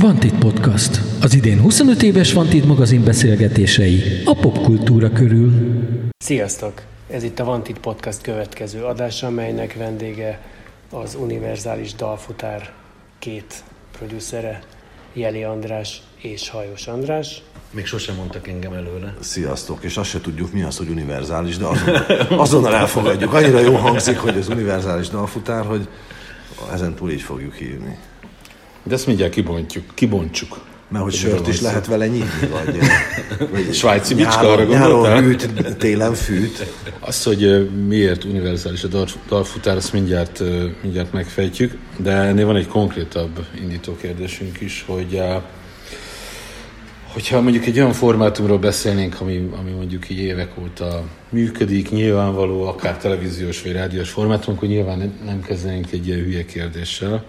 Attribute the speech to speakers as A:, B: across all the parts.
A: Vantit Podcast. Az idén 25 éves Vantit magazin beszélgetései a popkultúra körül.
B: Sziasztok! Ez itt a Vantit Podcast következő adása, melynek vendége az Univerzális Dalfutár két producere, Jeli András és Hajós András.
C: Még sosem mondtak engem előle.
D: Sziasztok, és azt se tudjuk mi az, hogy univerzális, de azonnal, azonnal elfogadjuk. Annyira jó hangzik, hogy az univerzális dalfutár, hogy ezen túl így fogjuk hívni.
E: De ezt mindjárt kibontjuk, kibontsuk.
D: Mert hogy sört is lehet vele nyitni, vagy...
E: vagy Svájci
D: nyáron,
E: arra gondoltál?
D: hűt, télen fűt.
E: Azt, hogy miért univerzális a dal- dalfutár, azt mindjárt, mindjárt megfejtjük, de ennél van egy konkrétabb indító kérdésünk is, hogy hogyha mondjuk egy olyan formátumról beszélnénk, ami, ami mondjuk így évek óta működik, nyilvánvaló, akár televíziós vagy rádiós formátum, akkor nyilván nem, nem kezdenénk egy ilyen hülye kérdéssel,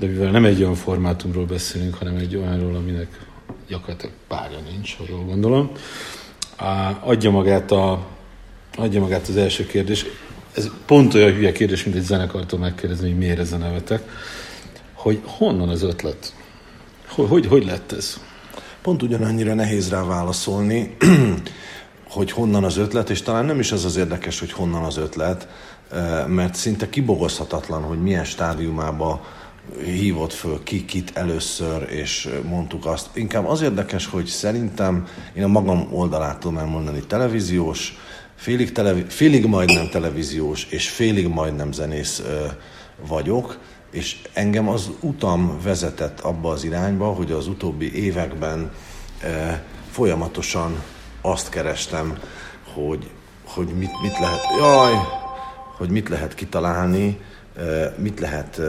E: de mivel nem egy olyan formátumról beszélünk, hanem egy olyanról, aminek gyakorlatilag párja nincs, ha jól gondolom, adja magát, a, adja magát az első kérdés. Ez pont olyan hülye kérdés, mint egy zenekartól megkérdezni, hogy miért ez a nevetek, hogy honnan az ötlet? Hogy, hogy, hogy lett ez?
D: Pont ugyanannyira nehéz rá válaszolni, hogy honnan az ötlet, és talán nem is az az érdekes, hogy honnan az ötlet, eh, mert szinte kibogozhatatlan, hogy milyen stádiumába hívott föl ki kit először, és mondtuk azt. Inkább az érdekes, hogy szerintem én a magam oldalától elmondani televíziós, félig, televi- félig majdnem televíziós, és félig majdnem zenész vagyok, és engem az utam vezetett abba az irányba, hogy az utóbbi években folyamatosan azt kerestem, hogy, hogy mit, mit lehet, jaj, hogy mit lehet kitalálni, mit lehet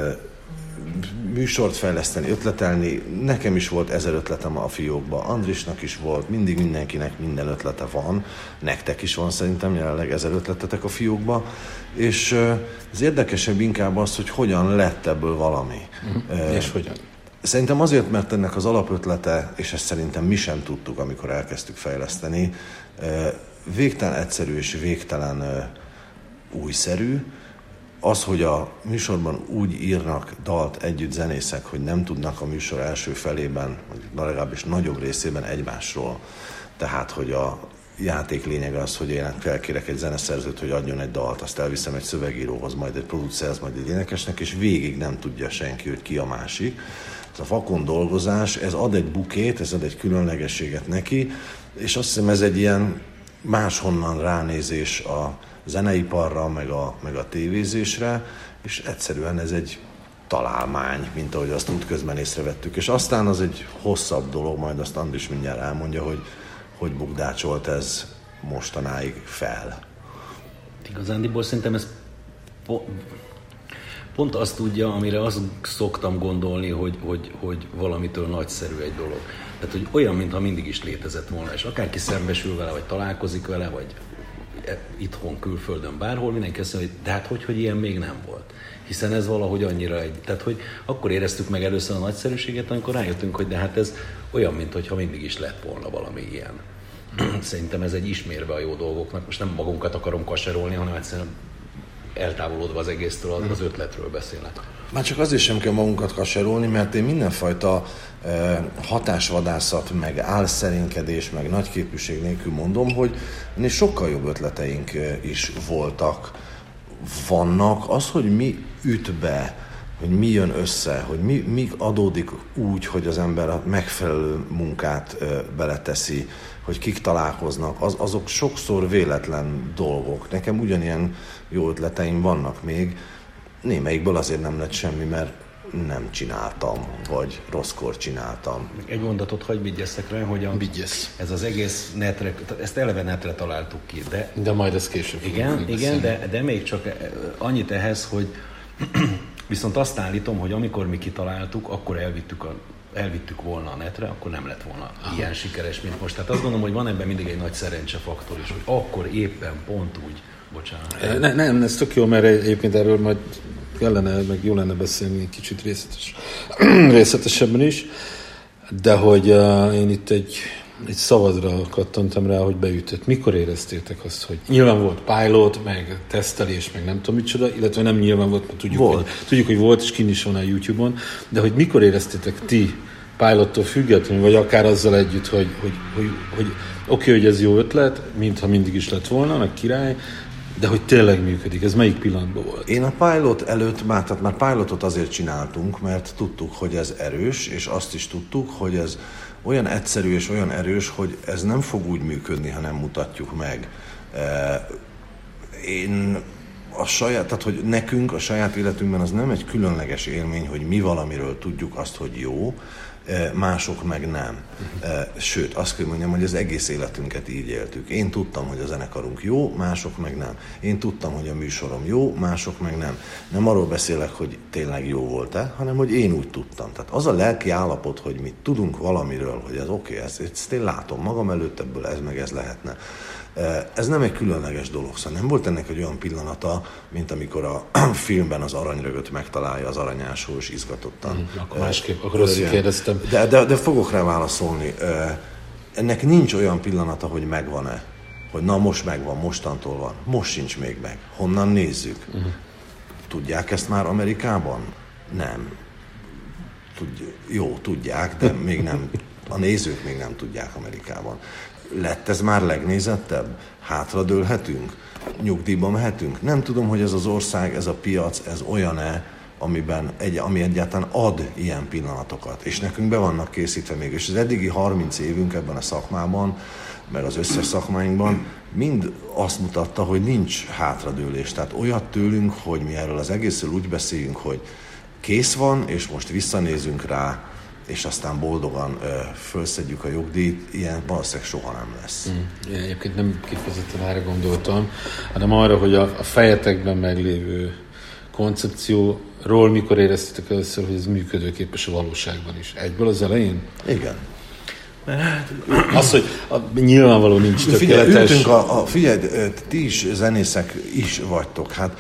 D: műsort fejleszteni, ötletelni. Nekem is volt ezer ötletem a fiókba, Andrisnak is volt, mindig mindenkinek minden ötlete van. Nektek is van szerintem jelenleg ezer ötletetek a fiókba. És az érdekesebb inkább az, hogy hogyan lett ebből valami. Ö,
E: És hogyan?
D: Szerintem azért, mert ennek az alapötlete, és ezt szerintem mi sem tudtuk, amikor elkezdtük fejleszteni, végtelen egyszerű és végtelen újszerű, az, hogy a műsorban úgy írnak dalt együtt zenészek, hogy nem tudnak a műsor első felében, vagy legalábbis nagyobb részében egymásról. Tehát, hogy a játék lényege az, hogy én felkérek egy zeneszerzőt, hogy adjon egy dalt, azt elviszem egy szövegíróhoz, majd egy producerhez, majd egy énekesnek, és végig nem tudja senki, hogy ki a másik. Ez a vakon dolgozás, ez ad egy bukét, ez ad egy különlegességet neki, és azt hiszem ez egy ilyen máshonnan ránézés a zeneiparra, meg a, meg a tévézésre, és egyszerűen ez egy találmány, mint ahogy azt útközben észrevettük. És aztán az egy hosszabb dolog, majd azt Andris mindjárt elmondja, hogy hogy bukdácsolt ez mostanáig fel.
C: Igazándiból szerintem ez po- pont azt tudja, amire azt szoktam gondolni, hogy, hogy, hogy valamitől nagyszerű egy dolog. Tehát, hogy olyan, mintha mindig is létezett volna, és akárki szembesül vele, vagy találkozik vele, vagy e- itthon, külföldön, bárhol, mindenki azt mondja, hogy de hát hogy, hogy ilyen még nem volt. Hiszen ez valahogy annyira egy... Tehát, hogy akkor éreztük meg először a nagyszerűséget, amikor rájöttünk, hogy de hát ez olyan, mintha mindig is lett volna valami ilyen. Szerintem ez egy ismérve a jó dolgoknak. Most nem magunkat akarom kaserolni, hanem egyszerűen eltávolodva az egésztől, az ötletről beszélek.
D: Már csak azért sem kell magunkat kaserolni, mert én mindenfajta eh, hatásvadászat, meg álszerénkedés, meg nagyképűség nélkül mondom, hogy ennél sokkal jobb ötleteink eh, is voltak, vannak. Az, hogy mi üt be, hogy mi jön össze, hogy mi, mi adódik úgy, hogy az ember a megfelelő munkát ö, beleteszi, hogy kik találkoznak, az, azok sokszor véletlen dolgok. Nekem ugyanilyen jó ötleteim vannak még, némelyikből azért nem lett semmi, mert nem csináltam, vagy rosszkor csináltam.
C: Egy mondatot hagyj vigyesszek rá, hogy a,
E: Vigyesz.
C: ez az egész netre, ezt eleve netre találtuk ki, de
E: De majd ez később.
C: Igen,
E: még
C: igen, de, de még csak eh, annyit ehhez, hogy viszont azt állítom, hogy amikor mi kitaláltuk, akkor elvittük, a, elvittük volna a netre, akkor nem lett volna Aha. ilyen sikeres, mint most. Tehát azt gondolom, hogy van ebben mindig egy nagy szerencsefaktor is, hogy akkor éppen pont úgy, bocsánat.
E: Ne, nem, ez tök jó, mert egyébként erről majd kellene, meg jó lenne beszélni egy kicsit részletes, részletesebben is, de hogy uh, én itt egy, egy szavadra kattantam rá, hogy beütött. Mikor éreztétek azt, hogy nyilván volt pilot, meg tesztelés, meg nem tudom micsoda, illetve nem nyilván volt, mert tudjuk,
D: Volt.
E: Hogy, tudjuk hogy volt, és kin is van a YouTube-on, de hogy mikor éreztétek ti pilottól függetlenül, vagy akár azzal együtt, hogy, hogy, hogy, hogy oké, okay, hogy ez jó ötlet, mintha mindig is lett volna, meg király, de hogy tényleg működik, ez melyik pillanatban volt?
D: Én a pilot előtt már, tehát már pilotot azért csináltunk, mert tudtuk, hogy ez erős, és azt is tudtuk, hogy ez olyan egyszerű és olyan erős, hogy ez nem fog úgy működni, ha nem mutatjuk meg. Eh, én a saját, tehát hogy nekünk a saját életünkben az nem egy különleges élmény, hogy mi valamiről tudjuk azt, hogy jó, E, mások meg nem. E, sőt, azt kell mondjam, hogy az egész életünket így éltük. Én tudtam, hogy a zenekarunk jó, mások meg nem. Én tudtam, hogy a műsorom jó, mások meg nem. Nem arról beszélek, hogy tényleg jó volt-e, hanem hogy én úgy tudtam. Tehát az a lelki állapot, hogy mi tudunk valamiről, hogy ez oké, okay, ezt, ezt én látom magam előtt, ebből ez meg ez lehetne ez nem egy különleges dolog, szóval nem volt ennek egy olyan pillanata, mint amikor a filmben az aranyrögöt megtalálja az aranyásó, és izgatottan. Mm,
E: akkor másképp, akkor azt kérdeztem.
D: De, de, de fogok rá válaszolni. Ennek nincs olyan pillanata, hogy megvan-e. Hogy na most megvan, mostantól van. Most sincs még meg. Honnan nézzük? Mm. Tudják ezt már Amerikában? Nem. Tudj, jó, tudják, de még nem. A nézők még nem tudják Amerikában. Lett ez már legnézettebb? Hátradőlhetünk? Nyugdíjba mehetünk? Nem tudom, hogy ez az ország, ez a piac, ez olyan-e, amiben egy, ami egyáltalán ad ilyen pillanatokat. És nekünk be vannak készítve még. És az eddigi 30 évünk ebben a szakmában, meg az összes szakmáinkban mind azt mutatta, hogy nincs hátradőlés. Tehát olyat tőlünk, hogy mi erről az egészről úgy beszéljünk, hogy kész van, és most visszanézünk rá, és aztán boldogan ö, felszedjük a jogdíjt, ilyen valószínűleg soha nem lesz.
E: Mm. Én egyébként nem kifejezetten erre gondoltam, hanem arra, hogy a, a fejetekben meglévő koncepcióról mikor éreztetek először, hogy ez működőképes a valóságban is? Egyből az elején?
D: Igen.
E: Az, hogy a, nyilvánvaló nincs tökéletes.
D: Figyelj, a, a, figyelj, ti is zenészek is vagytok, hát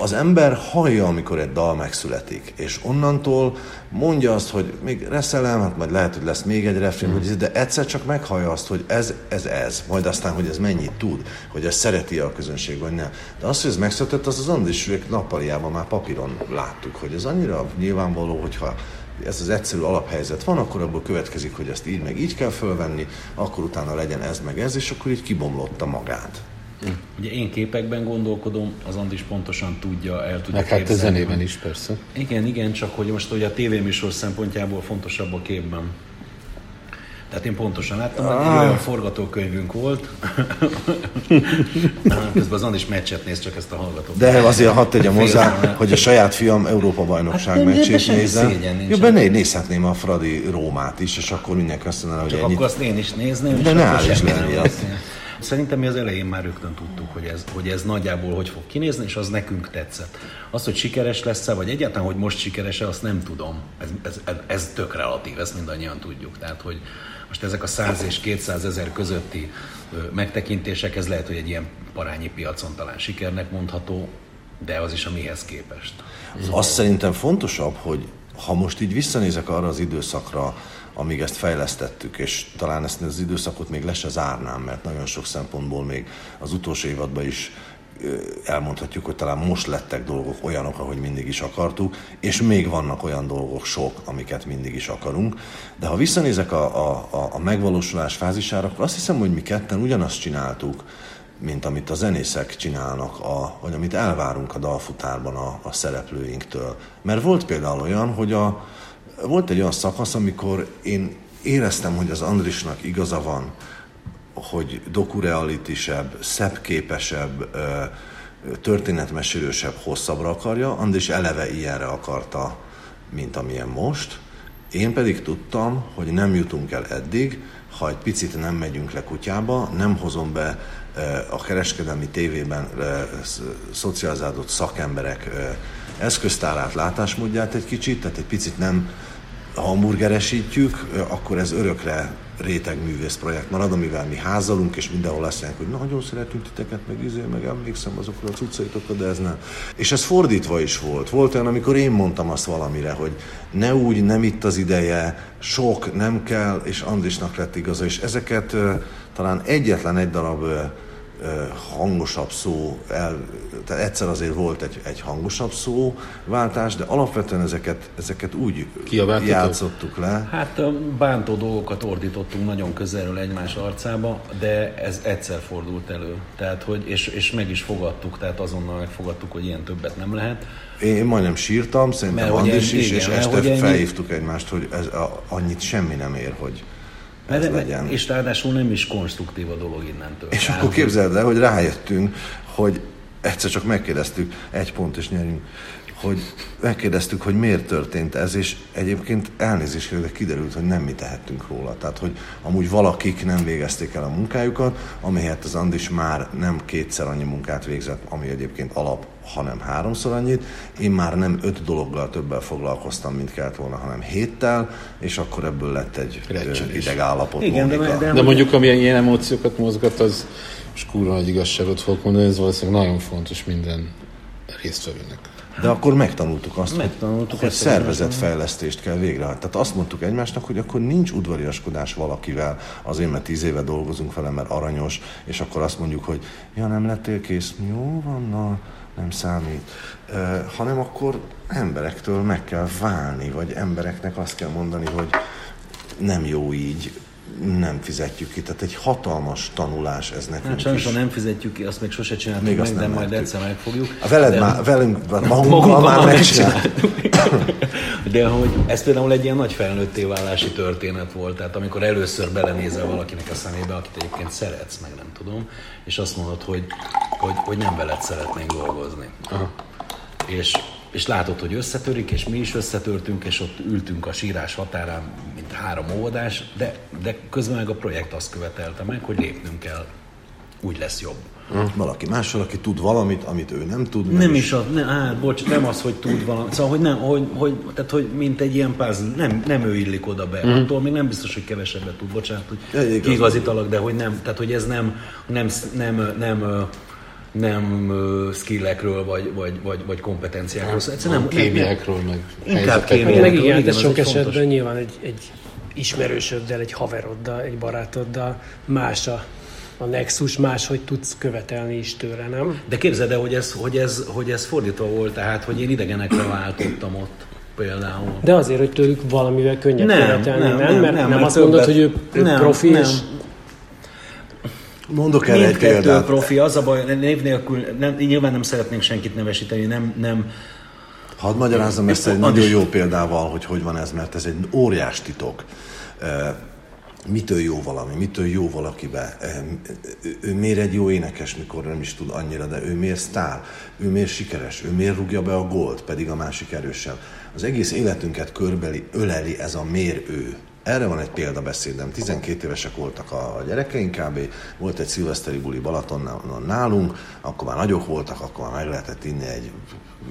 D: az ember hallja, amikor egy dal megszületik, és onnantól mondja azt, hogy még reszelem, hát majd lehet, hogy lesz még egy refrén, mm. de egyszer csak meghallja azt, hogy ez, ez, ez, majd aztán, hogy ez mennyit tud, hogy ez szereti a közönség, vagy nem. De az, hogy ez megszületett, az az Andrisűek nappaliában már papíron láttuk, hogy ez annyira nyilvánvaló, hogyha ez az egyszerű alaphelyzet van, akkor abból következik, hogy ezt így meg így kell fölvenni, akkor utána legyen ez meg ez, és akkor így kibomlotta magát.
C: Ugye én képekben gondolkodom, az Andis pontosan tudja, el tudja
E: Meg hát a zenében is persze.
C: Igen, igen, csak hogy most hogy a tévéműsor szempontjából fontosabb a képben. Tehát én pontosan láttam, hogy ah. olyan forgatókönyvünk volt. Közben az Andis meccset néz, csak ezt a hallgatót.
D: De azért hadd tegyem hozzá, hogy a saját fiam Európa bajnokság hát, meccsét nézem. Jó, benne nézhetném a Fradi Rómát is, és akkor mindenki azt mondaná, hogy
C: Csak ennyit... akkor azt én is nézném,
D: de
C: és
D: ne akkor semmi
C: Szerintem mi az elején már rögtön tudtuk, hogy ez, hogy ez nagyjából hogy fog kinézni, és az nekünk tetszett. Az, hogy sikeres lesz-e, vagy egyáltalán, hogy most sikeres-e, azt nem tudom. Ez, ez, ez tök relatív, ezt mindannyian tudjuk. Tehát, hogy most ezek a 100 és 200 ezer közötti megtekintések, ez lehet, hogy egy ilyen parányi piacon talán sikernek mondható, de az is a mihez képest.
D: Azt szerintem fontosabb, hogy ha most így visszanézek arra az időszakra, amíg ezt fejlesztettük, és talán ezt az időszakot még le se zárnám, mert nagyon sok szempontból még az utolsó évadban is elmondhatjuk, hogy talán most lettek dolgok olyanok, ahogy mindig is akartuk, és még vannak olyan dolgok sok, amiket mindig is akarunk. De ha visszanézek a, a, a megvalósulás fázisára, akkor azt hiszem, hogy mi ketten ugyanazt csináltuk, mint amit a zenészek csinálnak, a, vagy amit elvárunk a dalfutárban a, a szereplőinktől. Mert volt például olyan, hogy a, volt egy olyan szakasz, amikor én éreztem, hogy az Andrisnak igaza van, hogy dokurealitisebb, szebb képesebb, történetmesélősebb, hosszabbra akarja. Andris eleve ilyenre akarta, mint amilyen most. Én pedig tudtam, hogy nem jutunk el eddig, ha egy picit nem megyünk le kutyába, nem hozom be a kereskedelmi tévében szocializálódott szakemberek eszköztárát, látásmódját egy kicsit, tehát egy picit nem hamburgeresítjük, akkor ez örökre réteg művész projekt marad, amivel mi házalunk, és mindenhol mondják, hogy nagyon szeretünk titeket, meg izé, meg emlékszem azokra a cuccaitokra, de ez nem. És ez fordítva is volt. Volt olyan, amikor én mondtam azt valamire, hogy ne úgy, nem itt az ideje, sok, nem kell, és Andrisnak lett igaza, és ezeket talán egyetlen egy darab hangosabb szó, el, tehát egyszer azért volt egy, egy hangosabb szó váltás, de alapvetően ezeket, ezeket úgy játszottuk le.
C: Hát bántó dolgokat ordítottunk nagyon közelről egymás arcába, de ez egyszer fordult elő. Tehát, hogy, és, és meg is fogadtuk, tehát azonnal megfogadtuk, hogy ilyen többet nem lehet.
D: Én, én majdnem sírtam, szerintem Andis is,
C: igen,
D: és este
C: hogy ennyi-
D: felhívtuk egymást, hogy ez a, annyit semmi nem ér, hogy ez
C: Mert-
D: legyen.
C: És ráadásul nem is konstruktív a dolog innentől.
D: És
C: Tehát,
D: akkor képzeld el, hogy rájöttünk, hogy egyszer csak megkérdeztük, egy pont és nyerünk, hogy megkérdeztük, hogy miért történt ez, és egyébként elnézést de kiderült, hogy nem mi tehettünk róla. Tehát, hogy amúgy valakik nem végezték el a munkájukat, amelyet az Andis már nem kétszer annyi munkát végzett, ami egyébként alap, hanem háromszor annyit. Én már nem öt dologgal többel foglalkoztam, mint kellett volna, hanem héttel, és akkor ebből lett egy
E: Recsenés.
D: idegállapot.
C: Igen, de- de-
E: De mondjuk, amilyen ilyen emóciókat mozgat, az és kurva nagy igazságot fogok mondani, ez valószínűleg nagyon fontos minden résztvevőnek.
D: De akkor megtanultuk azt,
C: Megtanultuk
D: hogy, hogy szervezetfejlesztést kell végrehajtani. Tehát azt mondtuk egymásnak, hogy akkor nincs udvariaskodás valakivel, azért mert tíz éve dolgozunk vele, mert aranyos, és akkor azt mondjuk, hogy ja, nem lettél kész, jó van, na, nem számít. Uh, hanem akkor emberektől meg kell válni, vagy embereknek azt kell mondani, hogy nem jó így, nem fizetjük ki. Tehát egy hatalmas tanulás ez nekünk
C: Hát sajnos, ha nem fizetjük ki, azt még sose csináltuk
D: Még
C: meg,
D: azt
C: de
D: nem
C: majd egyszer meg fogjuk.
D: A veled
C: de,
D: már, velünk, magunkkal
C: Magunkkal
D: már megcsináltuk.
C: De hogy ez például egy ilyen nagy felnőtté válási történet volt, tehát amikor először belenézel valakinek a szemébe, akit egyébként szeretsz, meg nem tudom, és azt mondod, hogy, hogy, hogy nem veled szeretnénk dolgozni. Aha. És, és látod, hogy összetörik, és mi is összetörtünk, és ott ültünk a sírás határán, mint három óvodás, de, de közben meg a projekt azt követelte meg, hogy lépnünk kell, úgy lesz jobb.
D: Valaki más, valaki tud valamit, amit ő nem tud.
C: Nem is az, ne, á, bocs, nem az, hogy tud valamit. Szóval, hogy nem, hogy, hogy, tehát, hogy mint egy ilyen puzzle, nem, nem ő illik oda be. Mm. Attól még nem biztos, hogy kevesebbet tud, bocsánat, hogy kiigazítalak, de hogy nem, tehát, hogy ez nem, nem, nem, nem, ö, nem skillekről vagy, vagy, vagy, vagy kompetenciákról. Szóval egyszerűen
E: Nem,
C: nem, nem, nem,
E: kémiákról, meg
C: Inkább kémiákról.
B: Meg
C: Igen,
B: de sok
C: egy fontos.
B: esetben nyilván egy, egy ismerősöddel, egy haveroddal, egy barátoddal más a, a nexus, más, hogy tudsz követelni is tőle, nem?
C: De képzeld el, hogy ez, hogy, ez, hogy ez fordítva volt, tehát, hogy én idegenekre váltottam ott például.
B: De azért, hogy tőlük valamivel könnyebb
C: Nem,
B: követelni,
C: nem,
B: nem?
C: nem,
B: Mert
C: nem,
B: nem,
C: mert
B: azt mondod,
C: többet-
B: hogy ő, ő
C: nem,
B: profi,
C: nem.
B: és
D: Mondok erre egy példát.
C: profi, az a baj, név nélkül, nem, nyilván nem szeretnénk senkit nevesíteni, nem, nem,
D: Hadd magyarázzam ezt egy nagyon jó példával, hogy hogy van ez, mert ez egy óriás titok. Mitől jó valami, mitől jó valakibe. Ő- miért egy jó énekes, mikor nem is tud annyira, de ő miért sztár, ő miért sikeres, ő miért rúgja be a gólt, pedig a másik erősebb. Az egész életünket körbeli, öleli ez a miért ő. Erre van egy példabeszédem. 12 évesek voltak a gyerekeink kb. Volt egy szilveszteri buli Balatonon nálunk, akkor már nagyok voltak, akkor már meg lehetett inni egy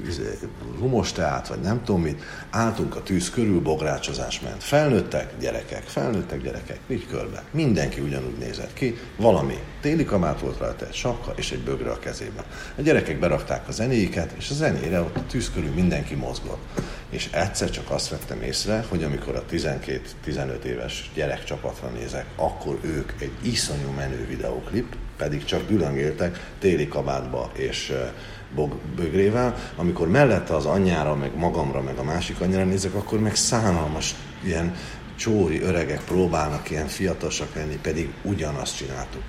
D: izé, rumos teát, vagy nem tudom mit. Álltunk a tűz körül, bográcsozás ment. Felnőttek, gyerekek, felnőttek, gyerekek, így körbe. Mindenki ugyanúgy nézett ki. Valami téli kabát volt rajta, egy sapka és egy bögre a kezében. A gyerekek berakták a zenéiket, és a zenére ott a tűz körül mindenki mozgott. És egyszer csak azt vettem észre, hogy amikor a 12-15 éves gyerekcsapatra nézek, akkor ők egy iszonyú menő videóklip, pedig csak dülöngéltek téli kabátba és bog, bögrével, amikor mellette az anyjára, meg magamra, meg a másik anyjára nézek, akkor meg szánalmas ilyen csóri öregek próbálnak ilyen fiatalosak lenni, pedig ugyanazt csináltuk.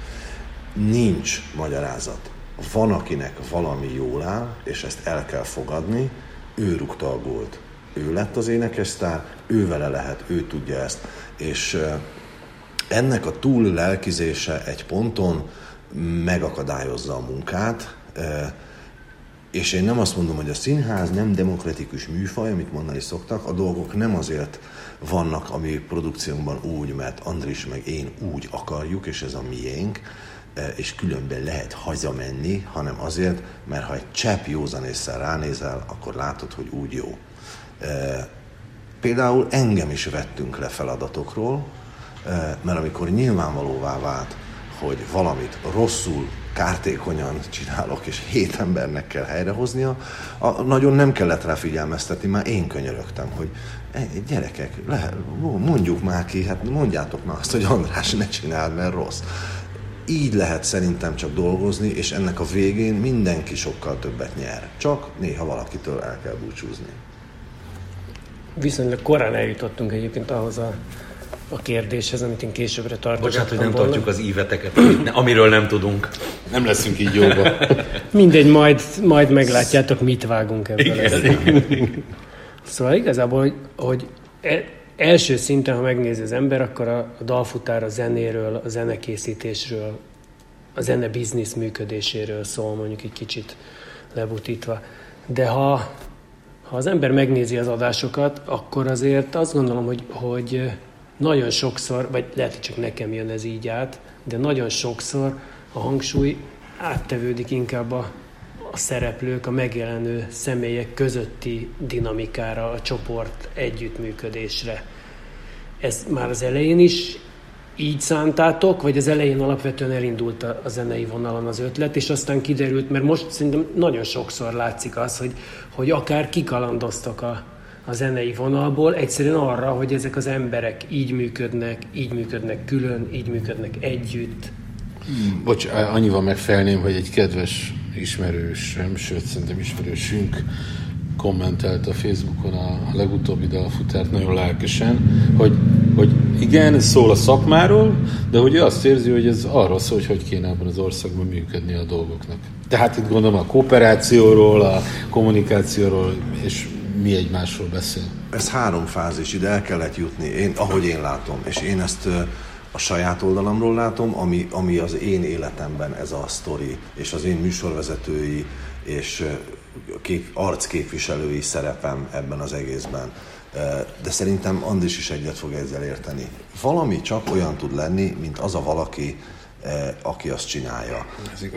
D: Nincs magyarázat. Van, akinek valami jól áll, és ezt el kell fogadni, ő rúgta a gólt. Ő lett az énekesztár, ő vele lehet, ő tudja ezt. És ennek a túl lelkizése egy ponton megakadályozza a munkát, és én nem azt mondom, hogy a színház nem demokratikus műfaj, amit mondani szoktak, a dolgok nem azért vannak a mi produkciónkban úgy, mert Andris meg én úgy akarjuk, és ez a miénk, és különben lehet hazamenni, hanem azért, mert ha egy csepp józanésszel ránézel, akkor látod, hogy úgy jó. Eh, Például engem is vettünk le feladatokról, eh, mert amikor nyilvánvalóvá vált, hogy valamit rosszul, kártékonyan csinálok, és hét embernek kell helyrehoznia, a, nagyon nem kellett rá figyelmeztetni, már én könyörögtem, hogy "Ej, gyerekek, lehet, mondjuk már ki, hát mondjátok már azt, hogy András ne csináld, mert rossz. Így lehet szerintem csak dolgozni, és ennek a végén mindenki sokkal többet nyer. Csak néha valakitől el kell búcsúzni.
B: Viszonylag korán eljutottunk egyébként ahhoz a, a kérdéshez, amit én későbbre tartottam
C: Bocsánat, hogy nem
B: volna.
C: tartjuk az íveteket, amiről nem tudunk.
E: Nem leszünk így jóba.
B: Mindegy, majd, majd meglátjátok, mit vágunk ebből. Igen, Szóval igazából, hogy, hogy e- első szinten, ha megnézi az ember, akkor a, a dalfutár a zenéről, a zenekészítésről, a zene biznisz működéséről szól, mondjuk egy kicsit lebutítva. De ha, ha az ember megnézi az adásokat, akkor azért azt gondolom, hogy, hogy nagyon sokszor, vagy lehet, hogy csak nekem jön ez így át, de nagyon sokszor a hangsúly áttevődik inkább a, a szereplők, a megjelenő személyek közötti dinamikára, a csoport együttműködésre. Ez már az elején is így szántátok, vagy az elején alapvetően elindult a, a zenei vonalon az ötlet, és aztán kiderült, mert most szerintem nagyon sokszor látszik az, hogy, hogy akár kikalandoztak a, a zenei vonalból, egyszerűen arra, hogy ezek az emberek így működnek, így működnek külön, így működnek együtt.
E: Bocs, annyival megfelném, hogy egy kedves ismerősöm, sőt szerintem ismerősünk kommentelt a Facebookon a legutóbbi dalfutárt nagyon lelkesen, hogy, hogy igen, szól a szakmáról, de hogy ő azt érzi, hogy ez arról szól, hogy hogy kéne ebben az országban működni a dolgoknak. Tehát itt gondolom a kooperációról, a kommunikációról, és mi egymásról beszél.
D: Ez három fázis, ide el kellett jutni, én, ahogy én látom, és én ezt a saját oldalamról látom, ami, ami az én életemben ez a sztori, és az én műsorvezetői és kép, arcképviselői szerepem ebben az egészben. De szerintem Andris is egyet fog ezzel érteni. Valami csak olyan tud lenni, mint az a valaki, aki azt csinálja.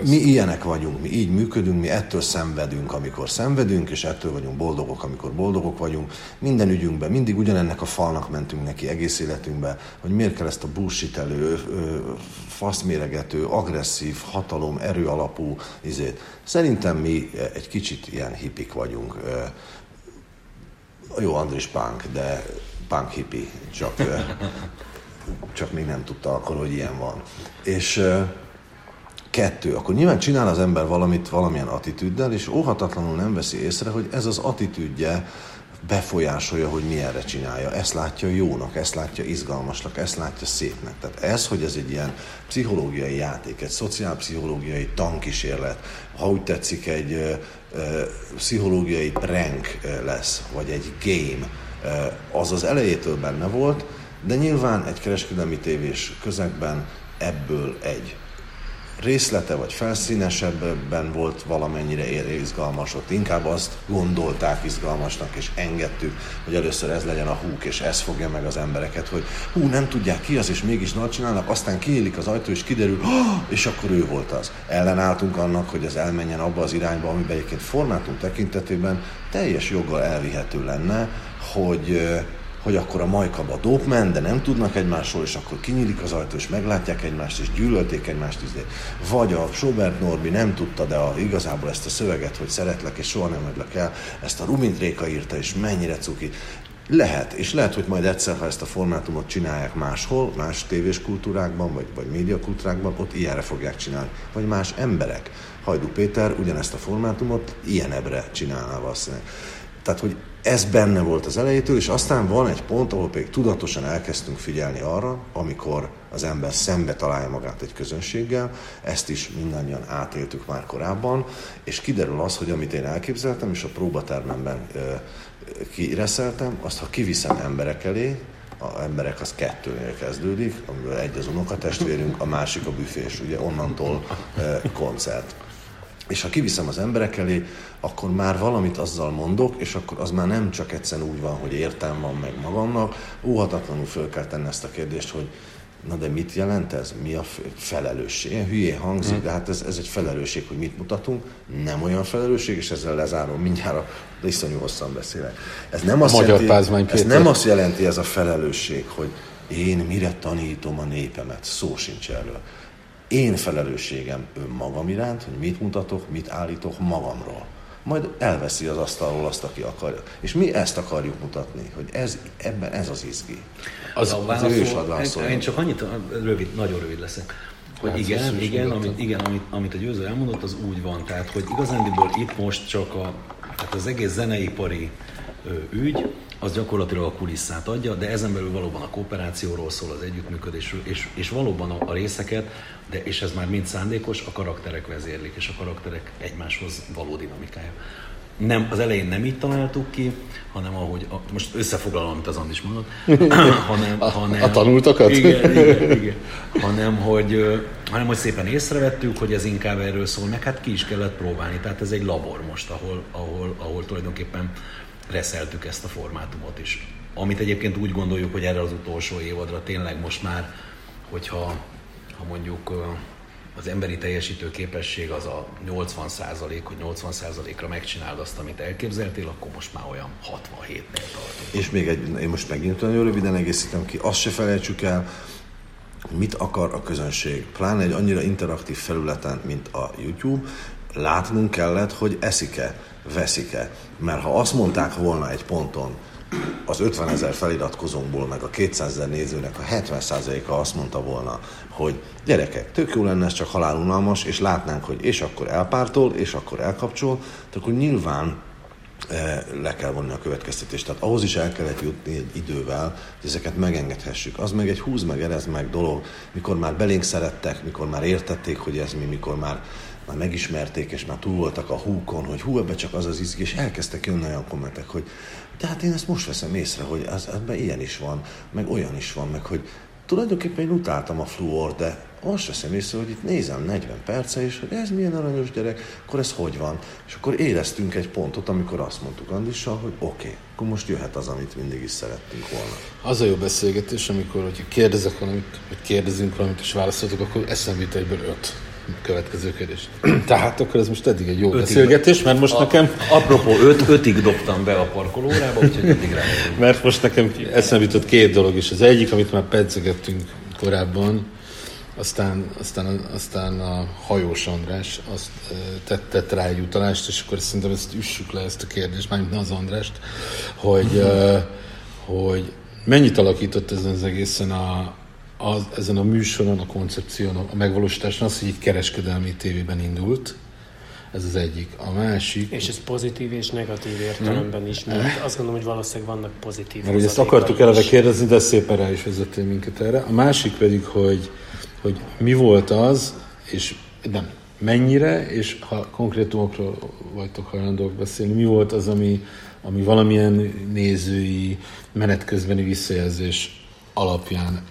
D: Mi ilyenek vagyunk, mi így működünk, mi ettől szenvedünk, amikor szenvedünk, és ettől vagyunk boldogok, amikor boldogok vagyunk. Minden ügyünkben mindig ugyanennek a falnak mentünk neki egész életünkben, hogy miért kell ezt a bullshitelő, ö, faszméregető, agresszív, hatalom, erő alapú izét. Szerintem mi egy kicsit ilyen hippik vagyunk. Ö, Jó, Andris punk, de punk hippi, csak csak még nem tudta akkor, hogy ilyen van. És kettő, akkor nyilván csinál az ember valamit valamilyen attitűddel, és óhatatlanul nem veszi észre, hogy ez az attitűdje befolyásolja, hogy milyenre csinálja. Ezt látja jónak, ezt látja izgalmasnak, ezt látja szépnek. Tehát ez, hogy ez egy ilyen pszichológiai játék, egy szociálpszichológiai tankísérlet, ha úgy tetszik, egy ö, ö, pszichológiai prank lesz, vagy egy game, ö, az az elejétől benne volt, de nyilván egy kereskedelmi tévés közegben ebből egy részlete vagy felszínesebben volt valamennyire izgalmas, ott inkább azt gondolták izgalmasnak, és engedtük, hogy először ez legyen a húk, és ez fogja meg az embereket, hogy hú, nem tudják ki az, és mégis nagy csinálnak, aztán kiélik az ajtó, és kiderül, és akkor ő volt az. Ellenálltunk annak, hogy ez elmenjen abba az irányba, amiben egyébként formátum tekintetében teljes joggal elvihető lenne, hogy hogy akkor a majkaba dopmen, de nem tudnak egymásról, és akkor kinyílik az ajtó, és meglátják egymást, és gyűlölték egymást. Izé. Vagy a Sobert Norbi nem tudta, de a, igazából ezt a szöveget, hogy szeretlek, és soha nem adlak el, ezt a Rumint Réka írta, és mennyire cuki. Lehet, és lehet, hogy majd egyszer, ha ezt a formátumot csinálják máshol, más tévés kultúrákban, vagy, vagy médiakultúrákban, ott ilyenre fogják csinálni. Vagy más emberek. Hajdú Péter ugyanezt a formátumot ilyenebbre csinálná valószínűleg. Tehát, hogy ez benne volt az elejétől, és aztán van egy pont, ahol pedig tudatosan elkezdtünk figyelni arra, amikor az ember szembe találja magát egy közönséggel, ezt is mindannyian átéltük már korábban, és kiderül az, hogy amit én elképzeltem, és a próbatermemben kireszeltem, azt ha kiviszem emberek elé, a emberek az kettőnél kezdődik, amiből egy az unokatestvérünk, a másik a büfés, ugye onnantól koncert. És ha kiviszem az emberek elé, akkor már valamit azzal mondok, és akkor az már nem csak egyszerűen úgy van, hogy értem van meg magamnak, óhatatlanul föl kell tenni ezt a kérdést, hogy na de mit jelent ez? Mi a felelősség? Ilyen hülyé hangzik, de hát ez, ez egy felelősség, hogy mit mutatunk. Nem olyan felelősség, és ezzel lezárom mindjárt, de iszonyú hosszan beszélek. Ez nem azt,
E: Magyar
D: jelenti, ez nem azt jelenti ez a felelősség, hogy én mire tanítom a népemet. Szó sincs erről én felelősségem önmagam iránt, hogy mit mutatok, mit állítok magamról. Majd elveszi az asztalról azt, aki akarja. És mi ezt akarjuk mutatni, hogy ez, ebben ez az izgi.
E: Az,
C: A
D: ő is ad
C: válaszol, én csak annyit, rövid, nagyon rövid leszek, hogy igen, igen, amit, igen amit, amit a Győző elmondott, az úgy van. Tehát, hogy igazándiból itt most csak a, tehát az egész zeneipari ügy, az gyakorlatilag a kulisszát adja, de ezen belül valóban a kooperációról szól, az együttműködésről, és, és valóban a, a részeket, de, és ez már mind szándékos, a karakterek vezérlik, és a karakterek egymáshoz való dinamikája nem, az elején nem így találtuk ki, hanem ahogy, a, most összefoglalom, amit az Andis mondott, hanem,
E: a,
C: hanem,
E: a tanultakat?
C: Igen, igen, igen. Hanem, hogy, hanem, hogy szépen észrevettük, hogy ez inkább erről szól, meg hát ki is kellett próbálni. Tehát ez egy labor most, ahol, ahol, ahol tulajdonképpen reszeltük ezt a formátumot is. Amit egyébként úgy gondoljuk, hogy erre az utolsó évadra tényleg most már, hogyha ha mondjuk az emberi teljesítő képesség az a 80 százalék, hogy 80 százalékra megcsináld azt, amit elképzeltél, akkor most már olyan 67-nél tartunk.
D: És még egy, én most megint nagyon röviden egészítem ki, azt se felejtsük el, mit akar a közönség. Pláne egy annyira interaktív felületen, mint a YouTube, látnunk kellett, hogy eszik-e, veszik-e. Mert ha azt mondták volna egy ponton, az 50 ezer feliratkozónkból, meg a 200 ezer nézőnek a 70%-a azt mondta volna, hogy gyerekek, tök jó lenne ez csak halálunalmas, és látnánk, hogy és akkor elpártol, és akkor elkapcsol, akkor nyilván e, le kell vonni a következtetést. Tehát ahhoz is el kellett jutni egy idővel, hogy ezeket megengedhessük. Az meg egy húz meg, erez meg dolog, mikor már belénk szerettek, mikor már értették, hogy ez mi, mikor már már megismerték, és már túl voltak a húkon, hogy hú, ebbe csak az az izgi, és elkezdtek jönni olyan kommentek, hogy de hát én ezt most veszem észre, hogy az, ebben ilyen is van, meg olyan is van, meg hogy tulajdonképpen én utáltam a fluor, de most veszem észre, hogy itt nézem 40 perce, és hogy ez milyen aranyos gyerek, akkor ez hogy van? És akkor éreztünk egy pontot, amikor azt mondtuk Andissal, hogy oké, okay, akkor most jöhet az, amit mindig is szerettünk volna.
E: Az a jó beszélgetés, amikor hogy kérdezek valamit, vagy kérdezünk valamit, és válaszoltok, akkor eszembe jut egyből öt következő kérdés. Tehát akkor ez most eddig egy jó ötig beszélgetés, mert most a, nekem...
C: Apropó, öt, ötig dobtam be a parkolórába, úgyhogy eddig remélem.
E: Mert most nekem eszembe jutott két dolog is. Az egyik, amit már pedzegettünk korábban, aztán, aztán, aztán a hajós András azt tett, tett rá egy utalást, és akkor szerintem ezt üssük le ezt a kérdést, mármint az Andrást, hogy, uh, hogy mennyit alakított ezen az egészen a, az, ezen a műsoron, a koncepción, a megvalósításon az, hogy egy kereskedelmi tévében indult, ez az egyik. A másik...
B: És ez pozitív és negatív értelemben is, mert azt gondolom, hogy valószínűleg vannak pozitív
E: Mert ugye ezt akartuk eleve kérdezni, de szépen rá is vezettél minket erre. A másik pedig, hogy, hogy mi volt az, és nem, mennyire, és ha konkrétumokról vagytok hajlandók beszélni, mi volt az, ami, ami valamilyen nézői menet közbeni visszajelzés alapján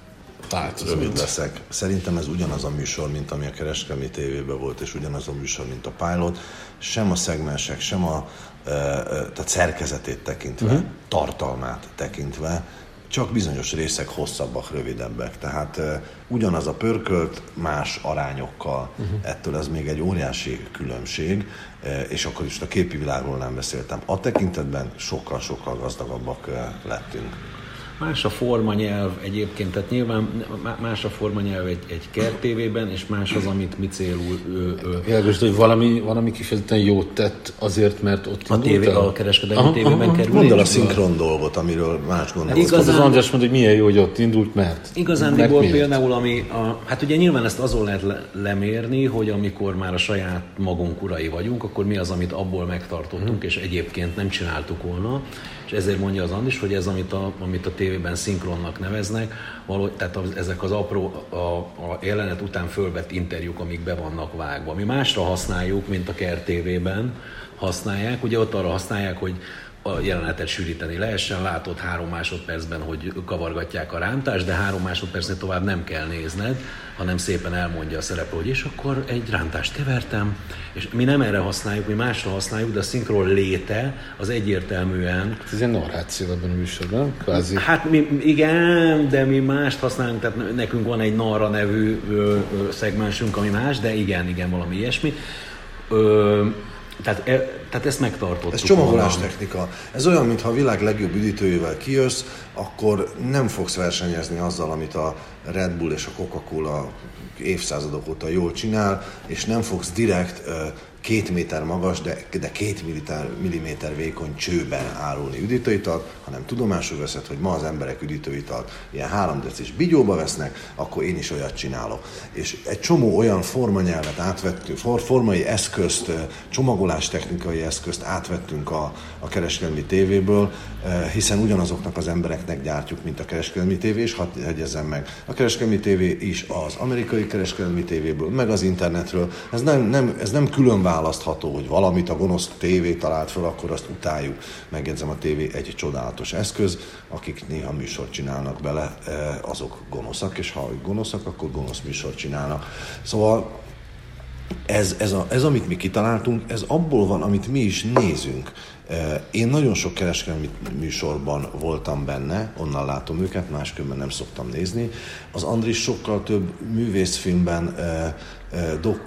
D: változott. Rövid leszek. Szerintem ez ugyanaz a műsor, mint ami a kereskedelmi tévében volt, és ugyanaz a műsor, mint a pilot. Sem a szegmensek, sem a tehát szerkezetét tekintve, uh-huh. tartalmát tekintve, csak bizonyos részek hosszabbak, rövidebbek. Tehát uh, ugyanaz a pörkölt, más arányokkal. Uh-huh. Ettől ez még egy óriási különbség, uh, és akkor is a képi világról nem beszéltem. A tekintetben sokkal-sokkal gazdagabbak uh, lettünk.
C: Más a formanyelv egyébként, tehát nyilván más a formanyelv egy, egy kertévében, és más az, amit mi célul ő, ő.
E: Világos, hogy valami, valami kifejezetten jót tett azért, mert ott
C: a, tévé, a kereskedelmi aha, tévében aha, kerül.
D: Mondd el a szinkron dolgot, amiről más gondolsz.
E: Hát igazán, az András mondja, hogy milyen jó, hogy ott indult, mert.
C: Igazándiból például, ami, a, hát ugye nyilván ezt azon lehet le, lemérni, hogy amikor már a saját magunk urai vagyunk, akkor mi az, amit abból megtartottunk, hmm. és egyébként nem csináltuk volna és ezért mondja az Andis, hogy ez, amit a, amit a tévében szinkronnak neveznek, való, tehát az, ezek az apró, a, a jelenet után fölvett interjúk, amik be vannak vágva. Mi másra használjuk, mint a Kert TV-ben használják, ugye ott arra használják, hogy a jelenetet sűríteni lehessen. Látod három másodpercben, hogy kavargatják a rántást, de három másodpercnél tovább nem kell nézned, hanem szépen elmondja a szereplő, hogy és akkor egy rántást kevertem, és mi nem erre használjuk, mi másra használjuk, de a szinkron léte az egyértelműen...
E: Ez egy narráció ebben a műsorban, kvázi.
C: Hát mi, igen, de mi mást használunk, tehát nekünk van egy Narra nevű ö, ö, szegmensünk, ami más, de igen, igen, valami ilyesmi. Ö, tehát, e, tehát ezt megtartottuk.
D: Ez csomagolás technika. Ez olyan, mintha a világ legjobb üdítőjével kijössz, akkor nem fogsz versenyezni azzal, amit a Red Bull és a Coca-Cola évszázadok óta jól csinál, és nem fogsz direkt két méter magas, de, de két milliméter, milliméter vékony csőben árulni üdítőitalt, hanem tudomásul veszed, hogy ma az emberek üdítőitalt ilyen három decis bigyóba vesznek, akkor én is olyat csinálok. És egy csomó olyan formanyelvet átvettünk, formai eszközt, csomagolás technikai eszközt átvettünk a, a kereskedelmi tévéből, hiszen ugyanazoknak az embereknek gyártjuk, mint a kereskedelmi tévé, és hadd hegyezzem meg. A kereskedelmi tévé is az amerikai kereskedelmi tévéből, meg az internetről. Ez nem, nem, ez nem külön választható, hogy valamit a gonosz tévé talált fel, akkor azt utáljuk. Megjegyzem, a tévé egy csodálatos eszköz, akik néha műsort csinálnak bele, azok gonoszak, és ha gonoszak, akkor gonosz műsort csinálnak. Szóval ez, ez, a, ez, amit mi kitaláltunk, ez abból van, amit mi is nézünk. Én nagyon sok kereskedelmi műsorban voltam benne, onnan látom őket, máskülönben nem szoktam nézni. Az Andris sokkal több művészfilmben, dok,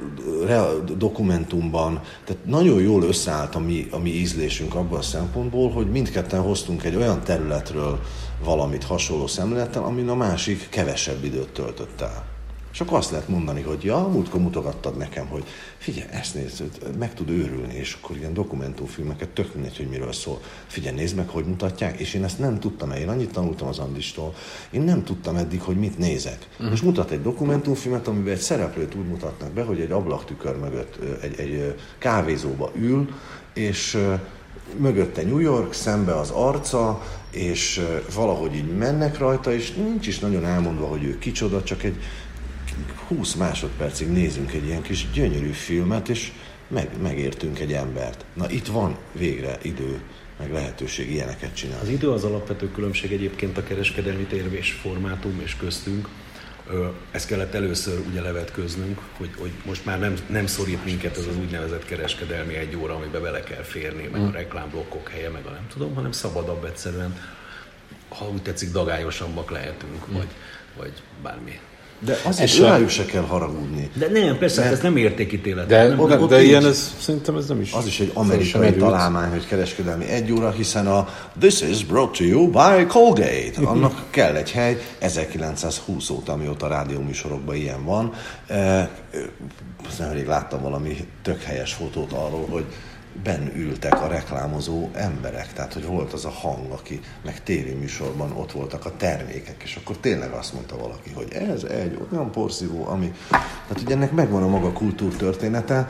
D: dokumentumban, tehát nagyon jól összeállt a mi, a mi ízlésünk abban a szempontból, hogy mindketten hoztunk egy olyan területről valamit hasonló szemlélettel, amin a másik kevesebb időt töltött el. És akkor azt lehet mondani, hogy ja, múltkor mutogattad nekem, hogy figyelj, ezt nézd, meg tud őrülni, és akkor ilyen dokumentumfilmeket, tök mindegy, hogy miről szól. Figyelj, nézd meg, hogy mutatják, és én ezt nem tudtam, én annyit tanultam az Andistól, én nem tudtam eddig, hogy mit nézek. Uh-huh. És mutat egy dokumentumfilmet, amiben egy szereplőt úgy mutatnak be, hogy egy ablaktükör mögött egy, egy kávézóba ül, és mögötte New York, szembe az arca, és valahogy így mennek rajta, és nincs is nagyon elmondva, hogy ő kicsoda, csak egy 20 másodpercig nézünk egy ilyen kis gyönyörű filmet, és meg, megértünk egy embert. Na itt van végre idő, meg lehetőség ilyeneket csinálni.
C: Az idő az alapvető különbség egyébként a kereskedelmi térvés formátum és köztünk. Ezt kellett először ugye levetköznünk, hogy, hogy most már nem, nem szorít minket ez az úgynevezett kereskedelmi egy óra, amiben bele kell férni, meg a mm. reklámblokkok helye, meg a nem tudom, hanem szabadabb egyszerűen, ha úgy tetszik, dagályosabbak lehetünk, mm. vagy, vagy bármi.
D: De azért rájuk se kell haragudni.
C: De nem, persze, mert, ez nem értékítélet.
E: De,
C: nem,
E: de, de ilyen, ez, szerintem ez nem is.
D: Az is egy amerikai találmány, hogy kereskedelmi egy óra, hiszen a This is brought to you by Colgate. Annak kell egy hely, 1920 óta, amióta rádióműsorokban ilyen van. E, nemrég láttam valami tök helyes fotót arról, hogy ben ültek a reklámozó emberek, tehát hogy volt az a hang, aki meg tévéműsorban ott voltak a termékek, és akkor tényleg azt mondta valaki, hogy ez egy olyan porszívó, ami... Tehát ugye ennek megvan a maga kultúrtörténete,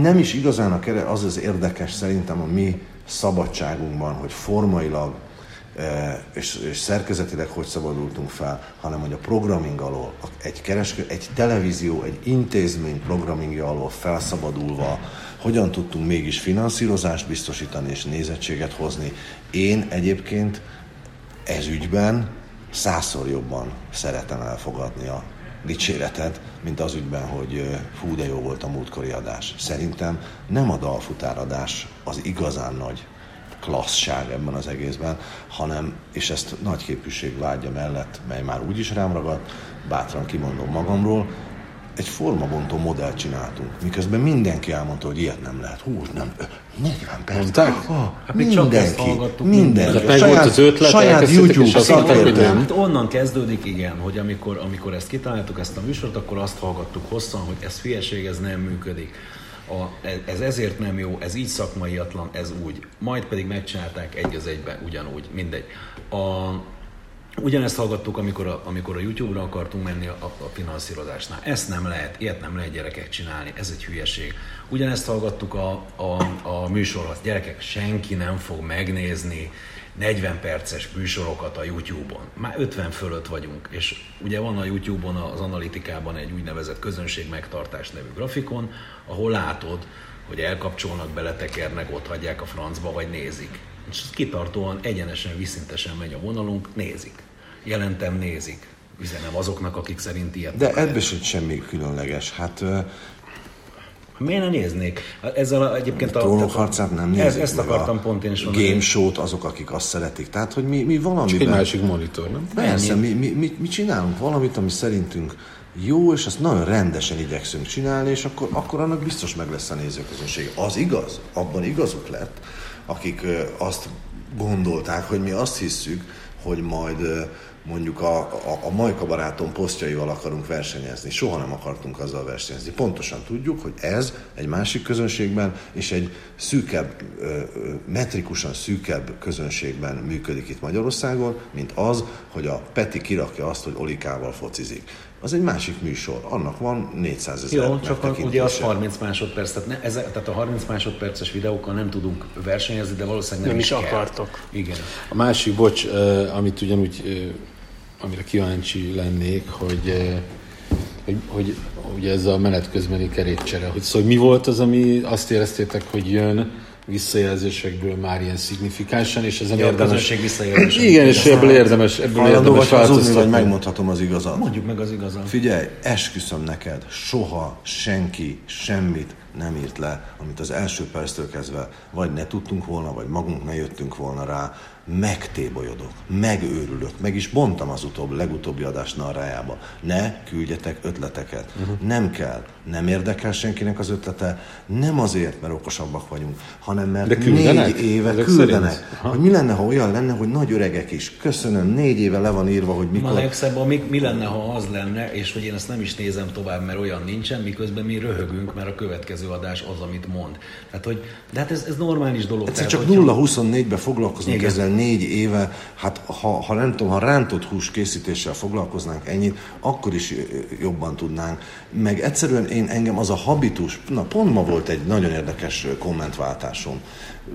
D: nem is igazán a kere, az az érdekes szerintem a mi szabadságunkban, hogy formailag e, és, és szerkezetileg hogy szabadultunk fel, hanem hogy a programming alól, egy, kereske, egy televízió, egy intézmény programmingja alól felszabadulva, hogyan tudtunk mégis finanszírozást biztosítani és nézettséget hozni. Én egyébként ez ügyben százszor jobban szeretem elfogadni a dicséretet, mint az ügyben, hogy hú, de jó volt a múltkori adás. Szerintem nem a dalfutáradás az igazán nagy klasszság ebben az egészben, hanem, és ezt nagy képűség vágya mellett, mely már úgy is rám ragadt, bátran kimondom magamról, egy formabontó modellt csináltunk, miközben mindenki elmondta, hogy ilyet nem lehet. Hú, nem, 40 perc.
E: Mondták?
D: Oh, hát mindenki, mindenki.
E: Meg saját, volt az ötlet,
D: saját YouTube szakértő. Hát
C: onnan kezdődik, igen, hogy amikor, amikor ezt kitaláltuk, ezt a műsort, akkor azt hallgattuk hosszan, hogy ez hülyeség, ez nem működik. A, ez ezért nem jó, ez így szakmaiatlan, ez úgy. Majd pedig megcsinálták egy az egybe, ugyanúgy, mindegy. A, Ugyanezt hallgattuk, amikor a, amikor a YouTube-ra akartunk menni a, a finanszírozásnál. Ezt nem lehet, ilyet nem lehet gyerekek csinálni, ez egy hülyeség. Ugyanezt hallgattuk a, a, a műsorhoz. Gyerekek, senki nem fog megnézni 40 perces műsorokat a YouTube-on. Már 50 fölött vagyunk, és ugye van a YouTube-on az analitikában egy úgynevezett közönség megtartás nevű grafikon, ahol látod, hogy elkapcsolnak, beletekernek, ott hagyják a francba, vagy nézik. És kitartóan, egyenesen, viszintesen megy a vonalunk, nézik jelentem nézik. Üzenem azoknak, akik szerint ilyet
D: De ebből sem semmi különleges. Hát
C: Miért ne néznék? Ezzel a, egyébként
D: a... Trónok harcát nem nézik. Ez,
C: ezt akartam pont én is
D: mondani. Game show-t azok, akik azt szeretik. Tehát, hogy mi, mi valami.
E: Csak egy másik monitor, nem?
D: Persze, mi, mi, mi, mi, csinálunk valamit, ami szerintünk jó, és azt nagyon rendesen igyekszünk csinálni, és akkor, akkor annak biztos meg lesz a nézőközönség. Az igaz, abban igazuk lett, akik azt gondolták, hogy mi azt hisszük, hogy majd mondjuk a, a, a Majka barátom posztjaival akarunk versenyezni. Soha nem akartunk azzal versenyezni. Pontosan tudjuk, hogy ez egy másik közönségben és egy szűkebb, metrikusan szűkebb közönségben működik itt Magyarországon, mint az, hogy a Peti kirakja azt, hogy Olikával focizik. Az egy másik műsor, annak van 400 ezer
C: Jó, csak a, ugye az 30 másodperc, tehát, ne, ezek, tehát a 30 másodperces videókkal nem tudunk versenyezni, de valószínűleg nem,
B: nem is,
C: is
B: akartok.
C: Igen.
E: A másik, bocs, amit ugyanúgy amire kíváncsi lennék, hogy, hogy, hogy ugye ez a menet közbeni kerékcsere, hogy szóval mi volt az, ami azt éreztétek, hogy jön visszajelzésekből már ilyen szignifikánsan, és ezen
C: ja,
E: érdemes...
C: visszajelzés.
E: Igen, és ebből érdemes, ebből érdemes
D: változtatni. vagy megmondhatom az igazat.
C: Mondjuk meg az igazat.
D: Figyelj, esküszöm neked, soha senki semmit nem írt le, amit az első perctől kezdve vagy ne tudtunk volna, vagy magunk ne jöttünk volna rá, megtébolyodok, megőrülök, meg is bontam az utóbb, legutóbbi adás narrájába. Ne küldjetek ötleteket. Uh-huh. Nem kell. Nem érdekel senkinek az ötlete. Nem azért, mert okosabbak vagyunk, hanem mert De négy éve Ezek küldenek. Hogy mi lenne, ha olyan lenne, hogy nagy öregek is. Köszönöm, négy éve le van írva, hogy mikor...
C: A legszebb, mi, mi lenne, ha az lenne, és hogy én ezt nem is nézem tovább, mert olyan nincsen, miközben mi röhögünk, mert a következő adás az, amit mond. Tehát, hogy, de hát ez, ez normális dolog.
D: Egyszer csak 0-24-ben foglalkozunk ezzel négy éve, hát ha, ha nem tudom, ha rántott hús készítéssel foglalkoznánk ennyit, akkor is jobban tudnánk. Meg egyszerűen én engem az a habitus, na pont ma volt egy nagyon érdekes kommentváltásom.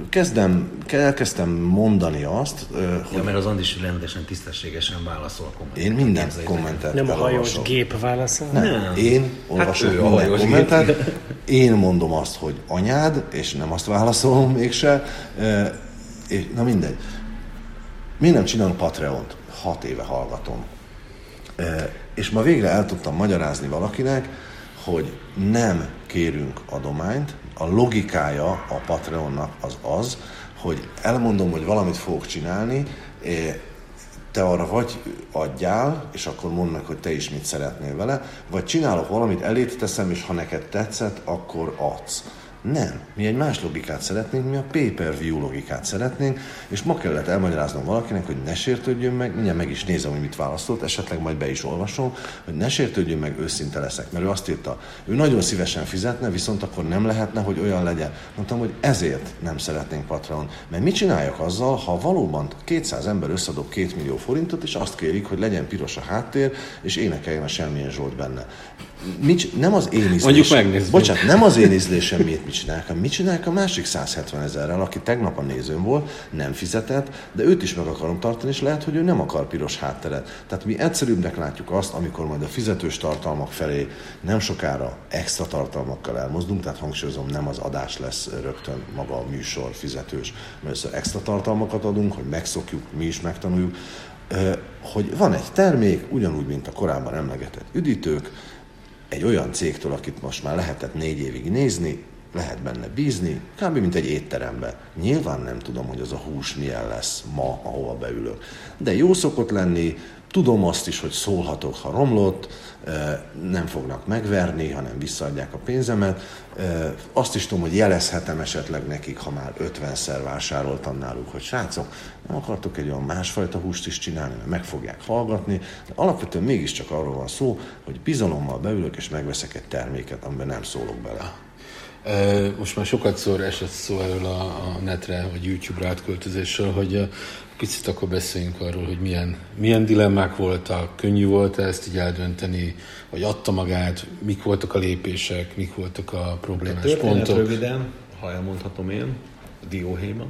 D: Kezdem, elkezdtem mondani azt,
C: hogy... Ja, mert az Andis rendesen, tisztességesen válaszol a kommentet.
D: Én minden kommentet
B: Nem a hajós gép válaszol?
D: Nem. nem. Én olvasok hát minden kommentet. Én mondom azt, hogy anyád, és nem azt válaszolom mégse. Na mindegy. Mi nem csinálunk Patreon-t? Hat éve hallgatom. E, és ma végre el tudtam magyarázni valakinek, hogy nem kérünk adományt, a logikája a Patreonnak az az, hogy elmondom, hogy valamit fogok csinálni, te arra vagy adjál, és akkor mondd meg, hogy te is mit szeretnél vele, vagy csinálok valamit, elét teszem, és ha neked tetszett, akkor adsz. Nem. Mi egy más logikát szeretnénk, mi a pay-per-view logikát szeretnénk, és ma kellett elmagyaráznom valakinek, hogy ne sértődjön meg, mindjárt meg is nézem, hogy mit választott, esetleg majd be is olvasom, hogy ne sértődjön meg, őszinte leszek. Mert ő azt írta, ő nagyon szívesen fizetne, viszont akkor nem lehetne, hogy olyan legyen. Mondtam, hogy ezért nem szeretnénk Patreon. Mert mit csináljak azzal, ha valóban 200 ember összedob 2 millió forintot, és azt kérik, hogy legyen piros a háttér, és énekeljen a semmilyen Zsolt benne. Mit, nem az én ízlésem.
E: Mondjuk megnézzük.
D: Bocsánat, nem az én ízlésem miért mit csinálják, hanem mit csinálják a másik 170 ezerrel, aki tegnap a nézőm volt, nem fizetett, de őt is meg akarom tartani, és lehet, hogy ő nem akar piros hátteret. Tehát mi egyszerűbbnek látjuk azt, amikor majd a fizetős tartalmak felé nem sokára extra tartalmakkal elmozdulunk, tehát hangsúlyozom, nem az adás lesz rögtön maga a műsor fizetős, mert extra tartalmakat adunk, hogy megszokjuk, mi is megtanuljuk, hogy van egy termék, ugyanúgy, mint a korábban emlegetett üdítők, egy olyan cégtől, akit most már lehetett négy évig nézni, lehet benne bízni, kb. mint egy étterembe. Nyilván nem tudom, hogy az a hús milyen lesz ma, ahova beülök. De jó szokott lenni, tudom azt is, hogy szólhatok, ha romlott, nem fognak megverni, hanem visszaadják a pénzemet. Azt is tudom, hogy jelezhetem esetleg nekik, ha már 50-szer vásároltam náluk, hogy srácok, akartok egy olyan másfajta húst is csinálni, mert meg fogják hallgatni. De alapvetően mégiscsak arról van szó, hogy bizalommal beülök és megveszek egy terméket, amiben nem szólok bele.
E: Most már sokat szor esett szó erről a, a netre, vagy YouTube-ra átköltözésről, hogy picit akkor beszéljünk arról, hogy milyen, milyen dilemmák voltak, könnyű volt -e ezt így eldönteni, vagy adta magát, mik voltak a lépések, mik voltak a problémás a pontok.
C: röviden, ha elmondhatom én, dióhéjban,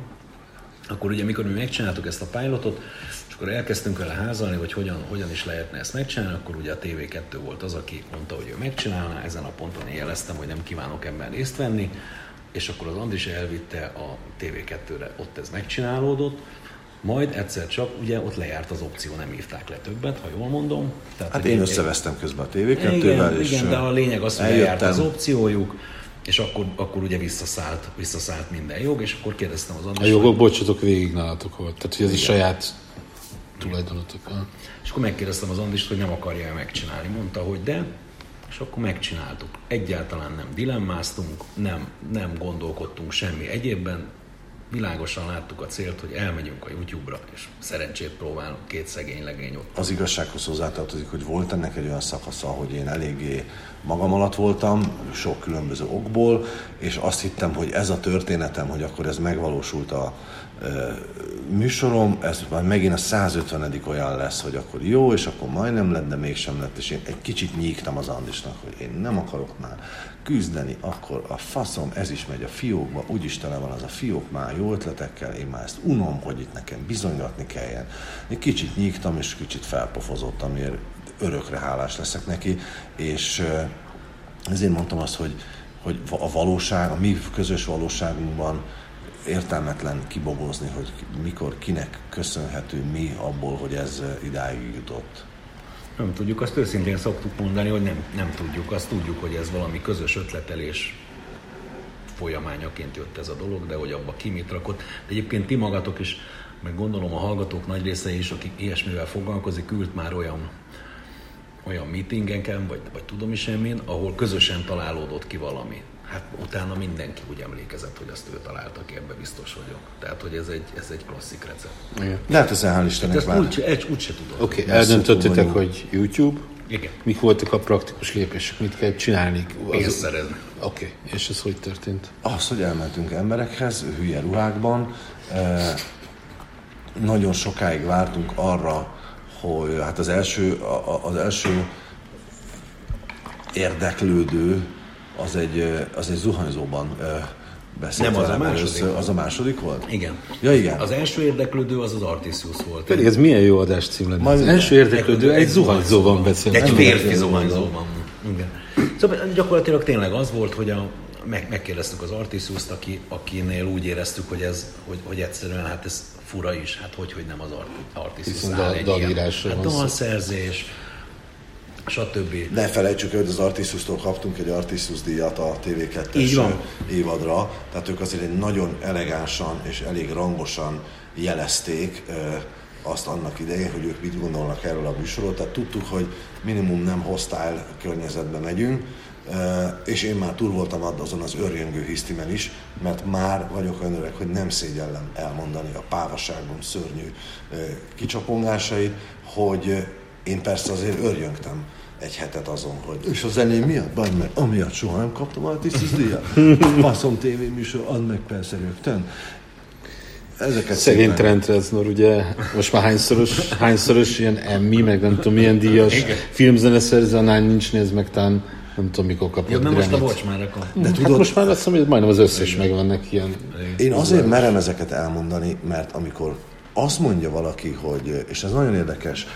C: akkor ugye mikor mi megcsináltuk ezt a pilotot, és akkor elkezdtünk vele házalni, hogy hogyan, hogyan is lehetne ezt megcsinálni, akkor ugye a TV2 volt az, aki mondta, hogy ő megcsinálná, ezen a ponton én jeleztem, hogy nem kívánok ebben részt venni, és akkor az Andris elvitte a TV2-re, ott ez megcsinálódott, majd egyszer csak, ugye ott lejárt az opció, nem írták le többet, ha jól mondom.
D: Tehát, hát én összevesztem közben a TV2-vel,
C: és Igen, de a lényeg az, hogy lejárt az opciójuk, és akkor, akkor ugye visszaszállt, visszaszállt minden jog, és akkor kérdeztem az András.
E: A jogok, bocsatok, végig nálatok volt, tehát hogy ez is saját tulajdonotok.
C: És akkor megkérdeztem az Andist, hogy nem akarja megcsinálni. Mondta, hogy de, és akkor megcsináltuk. Egyáltalán nem dilemmáztunk, nem, nem gondolkodtunk semmi egyébben, világosan láttuk a célt, hogy elmegyünk a YouTube-ra, és szerencsét próbálunk két szegény legény ott.
D: Az igazsághoz hozzátartozik, hogy volt ennek egy olyan szakasza, hogy én eléggé magam alatt voltam, sok különböző okból, és azt hittem, hogy ez a történetem, hogy akkor ez megvalósult a műsorom, ez már megint a 150. olyan lesz, hogy akkor jó, és akkor majdnem lett, de mégsem lett, és én egy kicsit nyígtam az Andisnak, hogy én nem akarok már küzdeni, akkor a faszom, ez is megy a fiókba, úgyis tele van az a fiók már jó ötletekkel, én már ezt unom, hogy itt nekem bizonygatni kelljen. Én kicsit nyígtam, és kicsit felpofozottam, miért örökre hálás leszek neki, és ezért mondtam azt, hogy, hogy a valóság, a mi közös valóságunkban értelmetlen kibogozni, hogy mikor, kinek köszönhető mi abból, hogy ez idáig jutott.
C: Nem tudjuk, azt őszintén szoktuk mondani, hogy nem, nem tudjuk. Azt tudjuk, hogy ez valami közös ötletelés folyamányaként jött ez a dolog, de hogy abba ki mit rakott. De egyébként ti magatok is, meg gondolom a hallgatók nagy része is, akik ilyesmivel foglalkozik, ült már olyan olyan meetingeken, vagy, vagy tudom is én ahol közösen találódott ki valami hát utána mindenki úgy emlékezett, hogy azt ő találta ki, ebbe biztos vagyok. Tehát, hogy ez egy, ez egy klasszik recept.
D: Igen. Lehet ezen hál' Istennek
C: hát ezt úgy, úgy, úgy se tudod.
E: Oké, okay, eldöntöttetek, hogy YouTube.
C: Igen.
E: Mik voltak a praktikus lépések, mit kell csinálni?
C: Pénzt szerezni.
E: Oké, okay. és ez hogy történt?
D: Az, hogy elmentünk emberekhez, hülye ruhákban, eh, nagyon sokáig vártunk arra, hogy hát az első, az első érdeklődő az egy, az egy zuhanyzóban beszélt.
C: Nem, az a második. Először,
D: az a második volt?
C: Igen.
D: Ja, igen.
C: Az első érdeklődő az az Artisius volt.
E: Pedig ez milyen jó adás cím lenne. Az első érdeklődő egy zuhanyzóban beszél.
C: Egy férfi zuhanyzóban. Igen. Szóval gyakorlatilag tényleg az volt, hogy a, meg, megkérdeztük az Artisius-t, aki, akinél úgy éreztük, hogy ez, hogy, hogy egyszerűen hát ez fura is, hát hogy, hogy nem az Artisius áll egy ilyen, hát dalszerzés, stb.
D: Ne felejtsük, hogy az Artisus-tól kaptunk egy Artisus díjat a TV2-es évadra, tehát ők azért egy nagyon elegánsan és elég rangosan jelezték azt annak idején, hogy ők mit gondolnak erről a műsorról, tehát tudtuk, hogy minimum nem hostile környezetbe megyünk, és én már túl voltam azon az örjöngő hisztimen is, mert már vagyok olyan öreg, hogy nem szégyellem elmondani a pávaságom szörnyű kicsapongásait, hogy én persze azért örjöngtem egy hetet azon, hogy... És a zeném miatt? Baj, mert amiatt soha nem kaptam a tisztus díjat. Faszom tévéműsor, add meg persze rögtön.
E: Ezeket Szegény szépen... Trent Reznor, ugye most már hányszoros, hányszoros ilyen Emmy, meg nem tudom milyen díjas filmzeneszerző, annál nincs néz meg talán nem tudom mikor kapott.
C: Ja, nem most a bocs már akkor.
E: De hát tudod, most már azt hiszem, hogy majdnem az összes megvannak ilyen.
D: Én azért merem ezeket elmondani, mert amikor azt mondja valaki, hogy, és ez nagyon érdekes,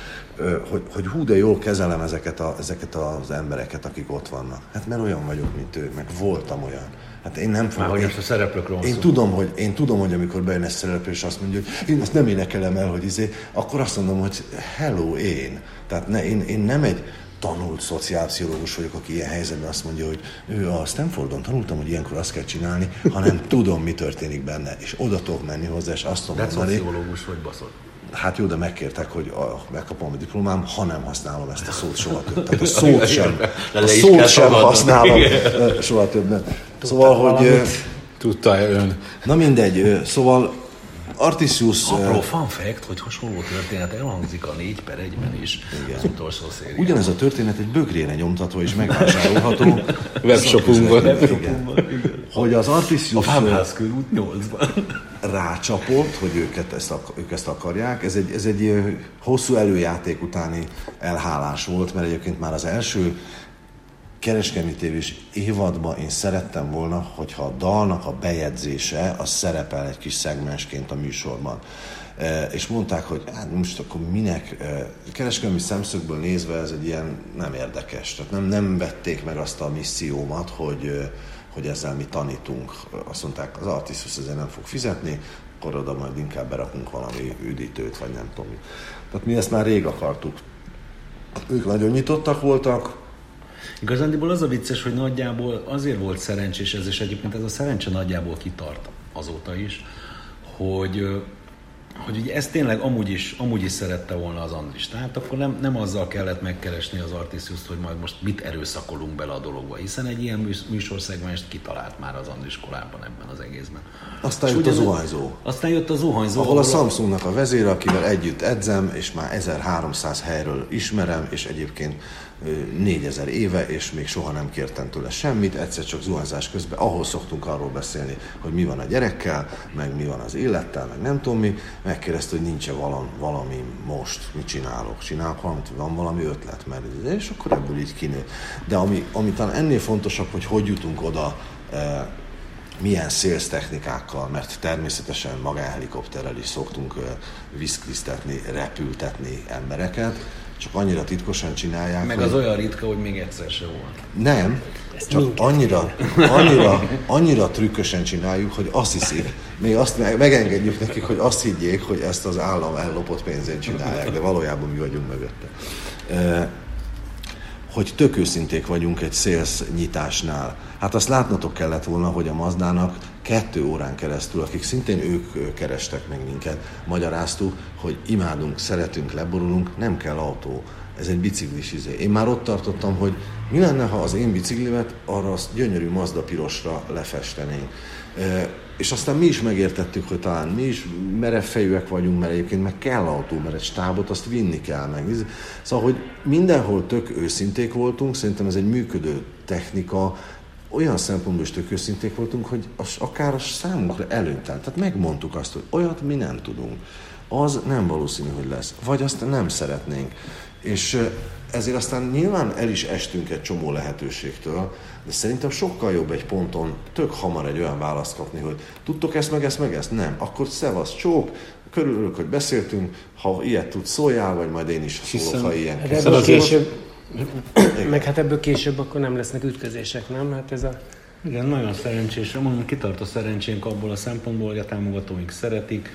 D: hogy, hogy hú, de jól kezelem ezeket, a, ezeket az embereket, akik ott vannak. Hát mert olyan vagyok, mint ő, meg voltam olyan. Hát én nem fogom.
C: Már hogy a szereplőkről
D: én tudom, hogy, én tudom, hogy amikor bejön egy szereplő, és azt mondja, hogy én ezt nem énekelem el, hogy izé, akkor azt mondom, hogy hello, én. Tehát ne, én, én nem egy tanult szociálpszichológus vagyok, aki ilyen helyzetben azt mondja, hogy ő a Stanfordon tanultam, hogy ilyenkor azt kell csinálni, hanem tudom, mi történik benne, és oda tudok menni hozzá, és azt tudom
C: de mondani. Szociológus vagy baszod
D: hát jó, de megkértek, hogy a, megkapom a diplomám, ha nem használom ezt a szót soha többet. Tehát a szót sem, a szót sem használom soha többet. Szóval, hogy...
E: Tudta-e ön?
D: Na mindegy, szóval Artisius...
C: Apró fun fact, hogy hasonló történet elhangzik a 4 per 1-ben is Igen. az utolsó szériában.
D: Ugyanez a történet egy bögrére nyomtatva és megvásárolható.
E: Webshopunkban.
D: Hogy az Artisius...
C: A Fábház körút 8-ban.
D: Rácsapott, hogy őket ezt, ők ezt akarják. Ez egy, ez egy hosszú előjáték utáni elhálás volt, mert egyébként már az első kereskedelmi tévés évadban én szerettem volna, hogyha a dalnak a bejegyzése az szerepel egy kis szegmensként a műsorban. E, és mondták, hogy hát most akkor minek, e, kereskedelmi szemszögből nézve ez egy ilyen nem érdekes. Tehát nem, nem vették meg azt a missziómat, hogy, e, hogy ezzel mi tanítunk. Azt mondták, az Artisus ezzel nem fog fizetni, akkor oda majd inkább berakunk valami üdítőt, vagy nem tudom. Tehát mi ezt már rég akartuk. Ők nagyon nyitottak voltak,
C: Igazándiból az a vicces, hogy nagyjából azért volt szerencsés ez, és egyébként ez a szerencse nagyjából kitart azóta is, hogy hogy ugye ezt tényleg amúgy is, amúgy is szerette volna az Andris. Tehát akkor nem, nem azzal kellett megkeresni az Artisius-t, hogy majd most mit erőszakolunk bele a dologba, hiszen egy ilyen műsorszegmest kitalált már az Andris kolában ebben az egészben.
D: Aztán jött a zuhanyzó.
C: Aztán jött a zuhanyzó.
D: Ahol a Samsungnak a vezére, akivel együtt edzem, és már 1300 helyről ismerem, és egyébként 4000 éve, és még soha nem kértem tőle semmit, egyszer csak zuhanyzás közben, ahol szoktunk arról beszélni, hogy mi van a gyerekkel, meg mi van az élettel, meg nem tudom mi, megkérdezte, hogy nincs-e valami, valami most, mit csinálok, csinálok valamit, van valami ötlet, mert és akkor ebből így kinő. De ami, ami talán ennél fontosabb, hogy hogy jutunk oda, milyen sales technikákkal, mert természetesen magánhelikopterrel is szoktunk viszklisztetni, repültetni embereket, csak annyira titkosan csinálják.
C: Meg
D: hogy...
C: az olyan ritka, hogy még egyszer se volt.
D: Nem, Ezt csak annyira, annyira, annyira trükkösen csináljuk, hogy azt hiszik, még azt megengedjük nekik, hogy azt higgyék, hogy ezt az állam ellopott pénzén csinálják, de valójában mi vagyunk mögötte hogy tök őszinték vagyunk egy szélsz nyitásnál. Hát azt látnotok kellett volna, hogy a Mazdának kettő órán keresztül, akik szintén ők kerestek meg minket, magyaráztuk, hogy imádunk, szeretünk, leborulunk, nem kell autó. Ez egy biciklis izé. Én már ott tartottam, hogy mi lenne, ha az én biciklimet arra azt gyönyörű Mazda pirosra lefestenénk és aztán mi is megértettük, hogy talán mi is merevfejűek vagyunk, mert egyébként meg kell autó, mert egy stábot azt vinni kell meg. Szóval, hogy mindenhol tök őszinték voltunk, szerintem ez egy működő technika, olyan szempontból is tök őszinték voltunk, hogy az akár a számunkra előttel. Tehát megmondtuk azt, hogy olyat mi nem tudunk. Az nem valószínű, hogy lesz. Vagy azt nem szeretnénk. És ezért aztán nyilván el is estünk egy csomó lehetőségtől, de szerintem sokkal jobb egy ponton tök hamar egy olyan választ kapni, hogy tudtok ezt, meg ezt, meg ezt? Nem. Akkor szevasz, csók, körülök, hogy beszéltünk, ha ilyet tudsz, szóljál, vagy majd én is szólok, Hiszen, ha ilyen.
B: Ebből később, meg hát ebből később akkor nem lesznek ütközések, nem? Hát ez a...
C: Igen, nagyon szerencsés. Mondom, kitart a szerencsénk abból a szempontból, hogy a támogatóink szeretik,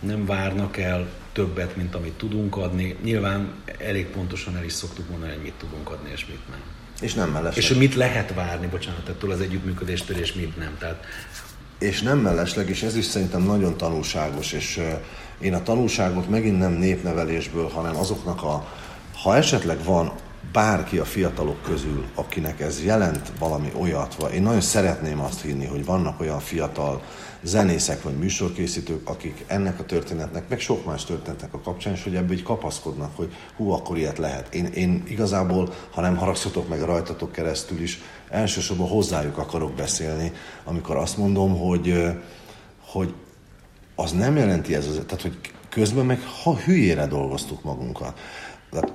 C: nem várnak el többet, mint amit tudunk adni. Nyilván elég pontosan el is szoktuk mondani, hogy mit tudunk adni, és mit nem.
D: És nem mellesleg.
C: És hogy mit lehet várni, bocsánat, ettől az együttműködéstől, és mit nem. Tehát...
D: És nem mellesleg, és ez is szerintem nagyon tanulságos, és én a tanulságot megint nem népnevelésből, hanem azoknak a, ha esetleg van bárki a fiatalok közül, akinek ez jelent valami olyat, vagy én nagyon szeretném azt hinni, hogy vannak olyan fiatal zenészek vagy műsorkészítők, akik ennek a történetnek, meg sok más történetnek a kapcsán, és hogy ebből így kapaszkodnak, hogy hú, akkor ilyet lehet. Én, én igazából, ha nem haragszatok meg rajtatok keresztül is, elsősorban hozzájuk akarok beszélni, amikor azt mondom, hogy, hogy az nem jelenti ez az, tehát hogy közben meg ha hülyére dolgoztuk magunkat. Tehát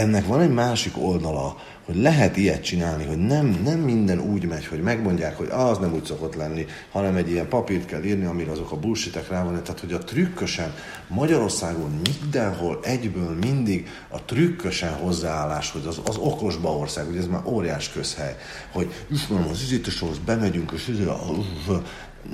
D: ennek van egy másik oldala, hogy lehet ilyet csinálni, hogy nem, nem minden úgy megy, hogy megmondják, hogy az nem úgy szokott lenni, hanem egy ilyen papírt kell írni, amire azok a bullshitek rá van. Tehát, hogy a trükkösen Magyarországon mindenhol egyből mindig a trükkösen hozzáállás, hogy az, az okosba ország, hogy ez már óriás közhely, hogy ismerem az üzítőshoz, bemegyünk, és izé,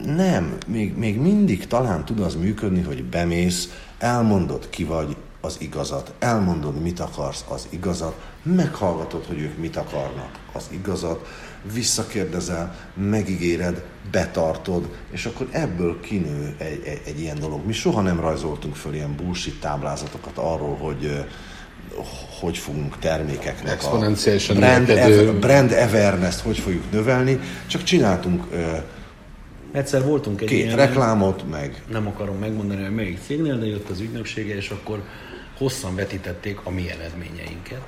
D: nem, még, még mindig talán tud az működni, hogy bemész, elmondod ki vagy, az igazat, elmondod, mit akarsz, az igazat, meghallgatod, hogy ők mit akarnak, az igazat, visszakérdezel, megígéred, betartod, és akkor ebből kinő egy, egy, egy ilyen dolog. Mi soha nem rajzoltunk föl ilyen bullshit táblázatokat arról, hogy hogy fogunk termékeknek a brand, ever, brand awareness hogy fogjuk növelni, csak csináltunk
C: Egyszer voltunk egy
D: két ilyen, reklámot, meg...
C: Nem akarom megmondani, hogy melyik cégnél, de jött az ügynöksége, és akkor hosszan vetítették a mi eredményeinket.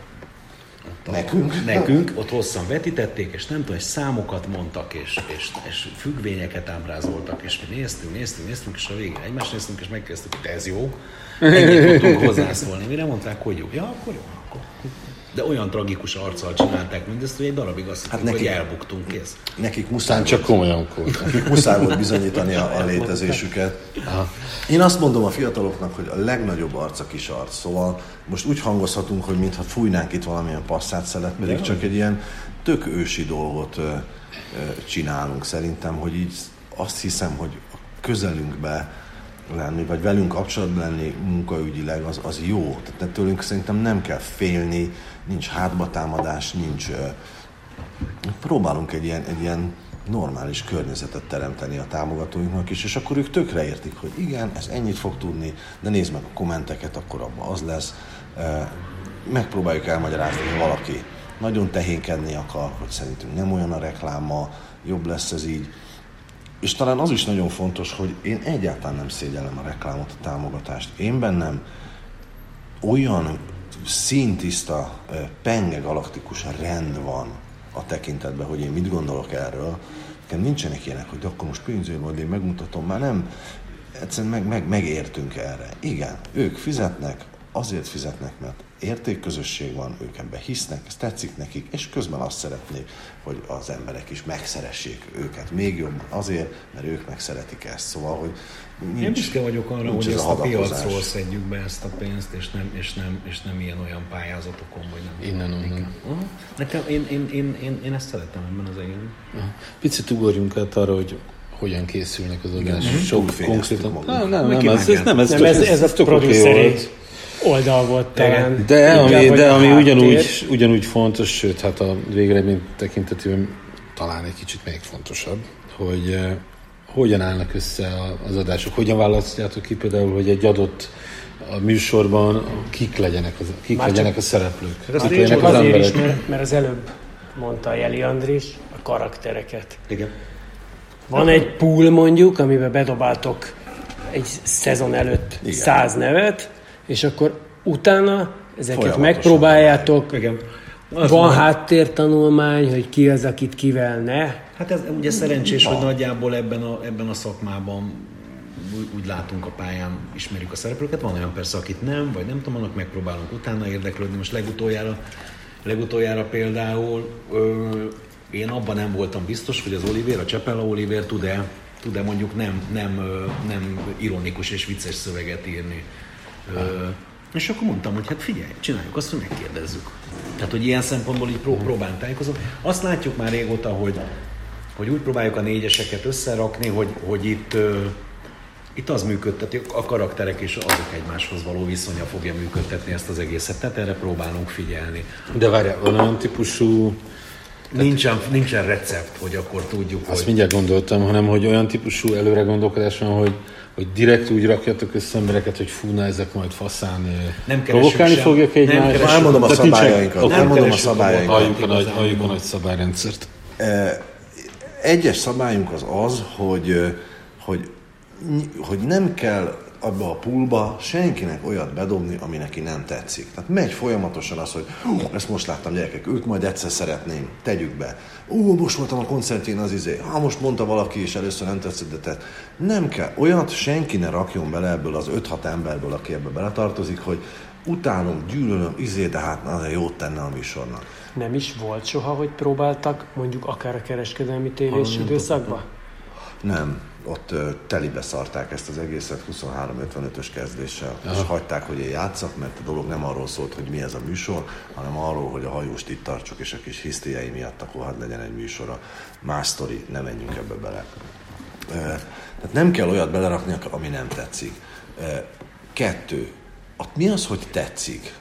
D: Ott nekünk?
C: Nekünk, ott hosszan vetítették, és nem tudom, hogy számokat mondtak, és, és, és függvényeket ábrázoltak, és mi néztünk, néztünk, néztünk, és a végén egymást néztünk, és megkezdtük, hogy ez jó. Ennyit tudtunk hozzászólni. Mire mondták, hogy jó? Ja, akkor jó. Akkor de olyan tragikus arccal csinálták mindezt, hogy egy darabig azt hát nekik, hogy elbuktunk, kész.
D: Nekik muszáj csak komolyan Nekik muszáj volt bizonyítani a, a létezésüket. Aha. Én azt mondom a fiataloknak, hogy a legnagyobb arc a kis arc. Szóval most úgy hangozhatunk, hogy mintha fújnánk itt valamilyen passzát szelet, pedig csak egy ilyen tök ősi dolgot ö, ö, csinálunk. Szerintem, hogy így azt hiszem, hogy a közelünkbe lenni, vagy velünk kapcsolatban lenni munkaügyileg, az, az jó. Tehát tőlünk szerintem nem kell félni, nincs hátbatámadás, nincs... Próbálunk egy ilyen, egy ilyen normális környezetet teremteni a támogatóinknak is, és akkor ők tökre értik, hogy igen, ez ennyit fog tudni, de nézd meg a kommenteket, akkor abban az lesz. Megpróbáljuk elmagyarázni, hogy valaki nagyon tehénkedni akar, hogy szerintünk nem olyan a rekláma, jobb lesz ez így. És talán az is nagyon fontos, hogy én egyáltalán nem szégyellem a reklámot, a támogatást. Én bennem olyan színtiszta, penge galaktikus rend van a tekintetben, hogy én mit gondolok erről. Nekem nincsenek ilyenek, hogy akkor most pénzért majd én megmutatom, már nem. Egyszerűen meg, meg, megértünk erre. Igen, ők fizetnek, azért fizetnek, mert értékközösség van, ők ebbe hisznek, ez tetszik nekik, és közben azt szeretnék, hogy az emberek is megszeressék őket még jobban azért, mert ők megszeretik ezt. Szóval, hogy
C: nincs, Én büszke vagyok arra, hogy ezt a, a piacról szedjük be ezt a pénzt, és nem, és nem, és nem ilyen olyan pályázatokon, vagy nem.
E: Innen, onnan.
C: Nekem, én, én, én, én, én, ezt szeretem ebben az egészben.
E: Picit ugorjunk át arra, hogy hogyan készülnek az adások.
D: Sok konkrétan.
E: Nem, nem, nem, ez, ez, nem, ez,
B: nem, ez, ez, ez a produceri oldal volt talán.
E: De, ami, de ami ugyanúgy, ugyanúgy fontos, sőt, hát a végeredmény tekintetében talán egy kicsit még fontosabb, hogy uh, hogyan állnak össze az adások, hogyan választjátok ki például, hogy egy adott a műsorban kik legyenek, az, kik Már legyenek a szereplők.
B: Ez kik legyenek az azért is, mert, mert az előbb mondta Jeli Andris, a karaktereket.
C: Igen.
B: Van egy pool mondjuk, amiben bedobáltok egy szezon előtt Igen. száz nevet, és akkor utána ezeket megpróbáljátok. Igen. Az van háttértanulmány, hogy ki az, akit kivel ne?
C: Hát ez ugye szerencsés, van. hogy nagyjából ebben a, ebben a szakmában úgy, úgy látunk a pályán, ismerjük a szereplőket. Van olyan persze, akit nem, vagy nem tudom, annak megpróbálunk utána érdeklődni. Most legutoljára, legutoljára például ö, én abban nem voltam biztos, hogy az Oliver, a Csepella Oliver tud-e, tud-e mondjuk nem, nem, nem ironikus és vicces szöveget írni és akkor mondtam, hogy hát figyelj, csináljuk azt, hogy megkérdezzük. Tehát, hogy ilyen szempontból így pró- mhm. próbálunk tájékozom. Azt látjuk már régóta, hogy, hogy úgy próbáljuk a négyeseket összerakni, hogy, hogy itt, uh, itt az működteti, a karakterek és azok egymáshoz való viszonya fogja működtetni ezt az egészet. Tehát erre próbálunk figyelni.
E: De várjál, van olyan típusú
C: Nincsen, nincsen recept, hogy akkor tudjuk,
E: Azt hogy... mindjárt gondoltam, hanem hogy olyan típusú előre gondolkodás van, hogy hogy direkt úgy rakjatok össze embereket, hogy fú, na, ezek majd faszán nem provokálni sem. fogják egymást.
D: Nem elmondom a szabályainkat. Nem mondom a szabályainkat.
E: Halljuk a, nagy, halljuk a nagy szabályrendszert.
D: Egyes szabályunk az az, hogy, hogy, hogy nem kell abba a poolba senkinek olyat bedobni, ami neki nem tetszik. Tehát megy folyamatosan az, hogy ezt most láttam gyerekek, őt majd egyszer szeretném, tegyük be. Ú, most voltam a koncertjén az izé, ha most mondta valaki, és először nem tetszett, de tehát nem kell. Olyat senki ne rakjon bele ebből az 5-6 emberből, aki ebbe beletartozik, hogy utálom, gyűlölöm, izé, de hát na, jót tenne a műsornak.
B: Nem is volt soha, hogy próbáltak mondjuk akár a kereskedelmi tévés időszakban?
D: Nem, ott telibe szarták ezt az egészet 23-55-ös kezdéssel, Aha. és hagyták, hogy én játszak, mert a dolog nem arról szólt, hogy mi ez a műsor, hanem arról, hogy a hajóst itt tartsuk, és a kis hisztéjei miatt akkor hadd legyen egy műsora. Más sztori, ne menjünk ebbe bele. Tehát nem kell olyat belerakni, ami nem tetszik. Kettő, mi az, hogy tetszik?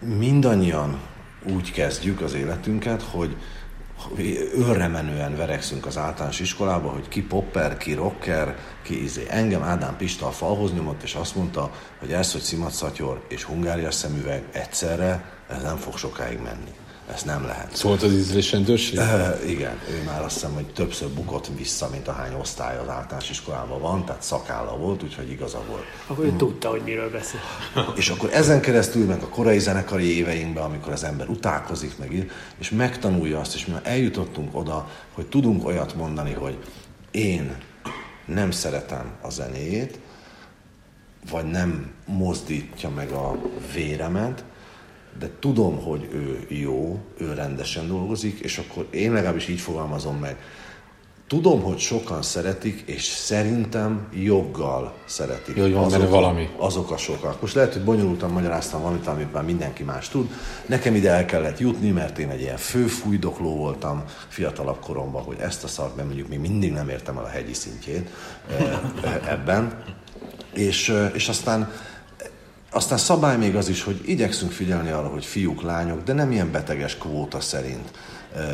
D: Mindannyian úgy kezdjük az életünket, hogy őrre menően verekszünk az általános iskolába, hogy ki popper, ki rocker, ki izé. Engem Ádám Pista a falhoz nyomott, és azt mondta, hogy ez, hogy szimatszatyor és hungária szemüveg egyszerre, ez nem fog sokáig menni. Ez nem lehet.
E: Szólt az ízlésrendőrség?
D: Uh, igen, ő már azt hiszem, hogy többször bukott vissza, mint a hány osztály az általános iskolában van, tehát szakálla volt, úgyhogy igaza volt.
B: Akkor ő tudta, hogy miről beszél.
D: És akkor ezen keresztül, meg a korai zenekari éveinkben, amikor az ember utálkozik, meg és megtanulja azt, és mi eljutottunk oda, hogy tudunk olyat mondani, hogy én nem szeretem a zenét, vagy nem mozdítja meg a véremet, de tudom, hogy ő jó, ő rendesen dolgozik, és akkor én legalábbis így fogalmazom meg. Tudom, hogy sokan szeretik, és szerintem joggal szeretik.
E: Jó, van azok, valami.
D: Azok a sokak. Most lehet, hogy bonyolultan magyaráztam valamit, amit már mindenki más tud. Nekem ide el kellett jutni, mert én egy ilyen főfújdokló voltam fiatalabb koromban, hogy ezt a szart, mert mondjuk még mindig nem értem el a hegyi szintjét ebben. És, és aztán aztán szabály még az is, hogy igyekszünk figyelni arra, hogy fiúk, lányok, de nem ilyen beteges kvóta szerint.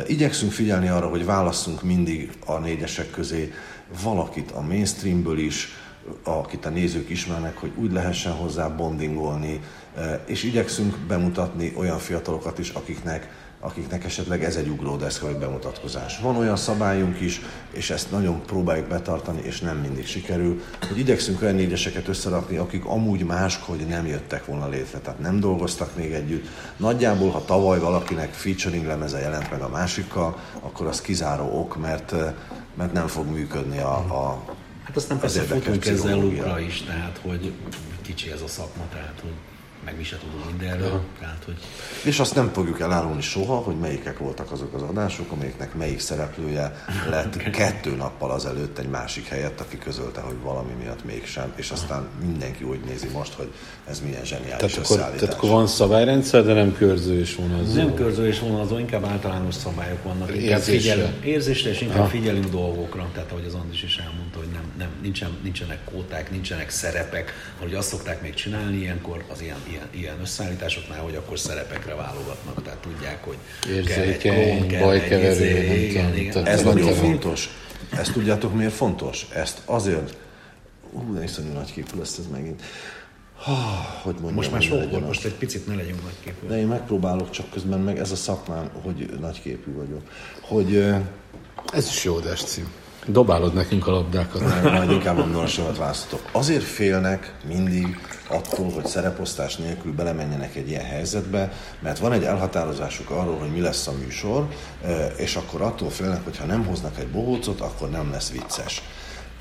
D: Igyekszünk figyelni arra, hogy válasszunk mindig a négyesek közé valakit a mainstreamből is, akit a nézők ismernek, hogy úgy lehessen hozzá bondingolni, és igyekszünk bemutatni olyan fiatalokat is, akiknek akiknek esetleg ez egy ugródeszka vagy bemutatkozás. Van olyan szabályunk is, és ezt nagyon próbáljuk betartani, és nem mindig sikerül, hogy igyekszünk olyan négyeseket összerakni, akik amúgy máskhogy nem jöttek volna létre, tehát nem dolgoztak még együtt. Nagyjából, ha tavaly valakinek featuring lemeze jelent meg a másikkal, akkor az kizáró ok, mert, mert nem fog működni a, a
C: Hát aztán persze futunk ezzel lukra is, tehát hogy kicsi ez a szakma, tehát hogy meg mi se tudunk mindenről. Ja. Tehát, hogy...
D: És azt nem fogjuk elárulni soha, hogy melyikek voltak azok az adások, amelyiknek melyik szereplője lett kettő nappal azelőtt egy másik helyett, aki közölte, hogy valami miatt mégsem, és aztán mindenki úgy nézi most, hogy ez milyen zseniális
E: tehát akkor, tehát akkor van szabályrendszer, de nem körző és vonalzó.
C: Nem körző és vonalzó, inkább általános szabályok vannak. Érzésre. Figyel, érzésre és inkább ha. figyelünk dolgokra, tehát ahogy az Andis is elmondta, hogy nem, nem, nincsen, nincsenek kóták, nincsenek szerepek, hogy azt szokták még csinálni ilyenkor, az ilyen, ilyen ilyen, ilyen összeállításoknál, hogy akkor szerepekre válogatnak, tehát tudják, hogy
E: érzékeny, bajkeverő,
D: izé. Ez nagyon fontos. Ezt tudjátok miért fontos? Ezt azért, hú, de iszonyú nagy képű lesz ez megint. Ha, hogy mondjam,
C: most már sok most egy picit ne legyünk nagyképű.
D: De én megpróbálok, csak közben meg ez a szakmám, hogy nagyképű vagyok. Hogy,
E: ez is jó adás cím. Dobálod nekünk a labdákat.
D: Nem, majd inkább a sokat választhatok. Azért félnek mindig attól, hogy szereposztás nélkül belemenjenek egy ilyen helyzetbe, mert van egy elhatározásuk arról, hogy mi lesz a műsor, és akkor attól félnek, hogy ha nem hoznak egy bohócot, akkor nem lesz vicces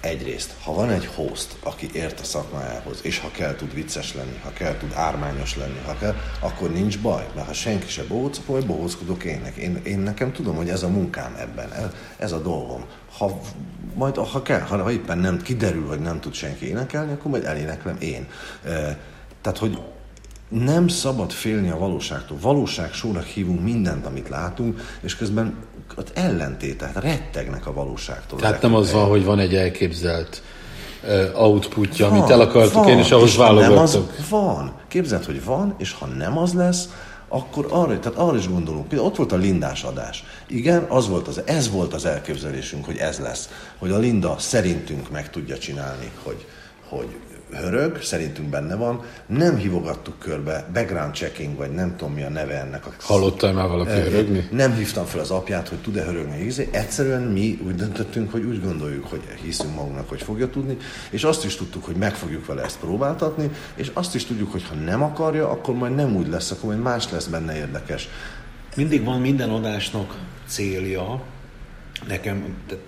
D: egyrészt, ha van egy host, aki ért a szakmájához, és ha kell tud vicces lenni, ha kell tud ármányos lenni, ha kell, akkor nincs baj, mert ha senki se bohóc, akkor bohóckodok énnek. Én, én nekem tudom, hogy ez a munkám ebben, ez, a dolgom. Ha majd, ha kell, ha, ha éppen nem kiderül, hogy nem tud senki énekelni, akkor majd eléneklem én. Tehát, hogy nem szabad félni a valóságtól. Valóságsónak hívunk mindent, amit látunk, és közben ott ellentétek, rettegnek a valóságtól.
E: Tehát nem az van, hogy van egy elképzelt uh, outputja, van, amit el akartuk van, én, és ahhoz válogattok.
D: van. Képzeld, hogy van, és ha nem az lesz, akkor arra, tehát arra is gondolunk. Például ott volt a Lindás adás. Igen, az volt az, ez volt az elképzelésünk, hogy ez lesz. Hogy a Linda szerintünk meg tudja csinálni, hogy, hogy hörög, szerintünk benne van, nem hívogattuk körbe, background checking, vagy nem tudom mi a neve ennek. A...
E: Hallottál már valaki e, hörögni?
D: Nem hívtam fel az apját, hogy tud-e hörögni. Egyszerűen mi úgy döntöttünk, hogy úgy gondoljuk, hogy hiszünk magunknak, hogy fogja tudni, és azt is tudtuk, hogy meg fogjuk vele ezt próbáltatni, és azt is tudjuk, hogy ha nem akarja, akkor majd nem úgy lesz, akkor majd más lesz benne érdekes.
C: Mindig van minden adásnak célja, nekem, tehát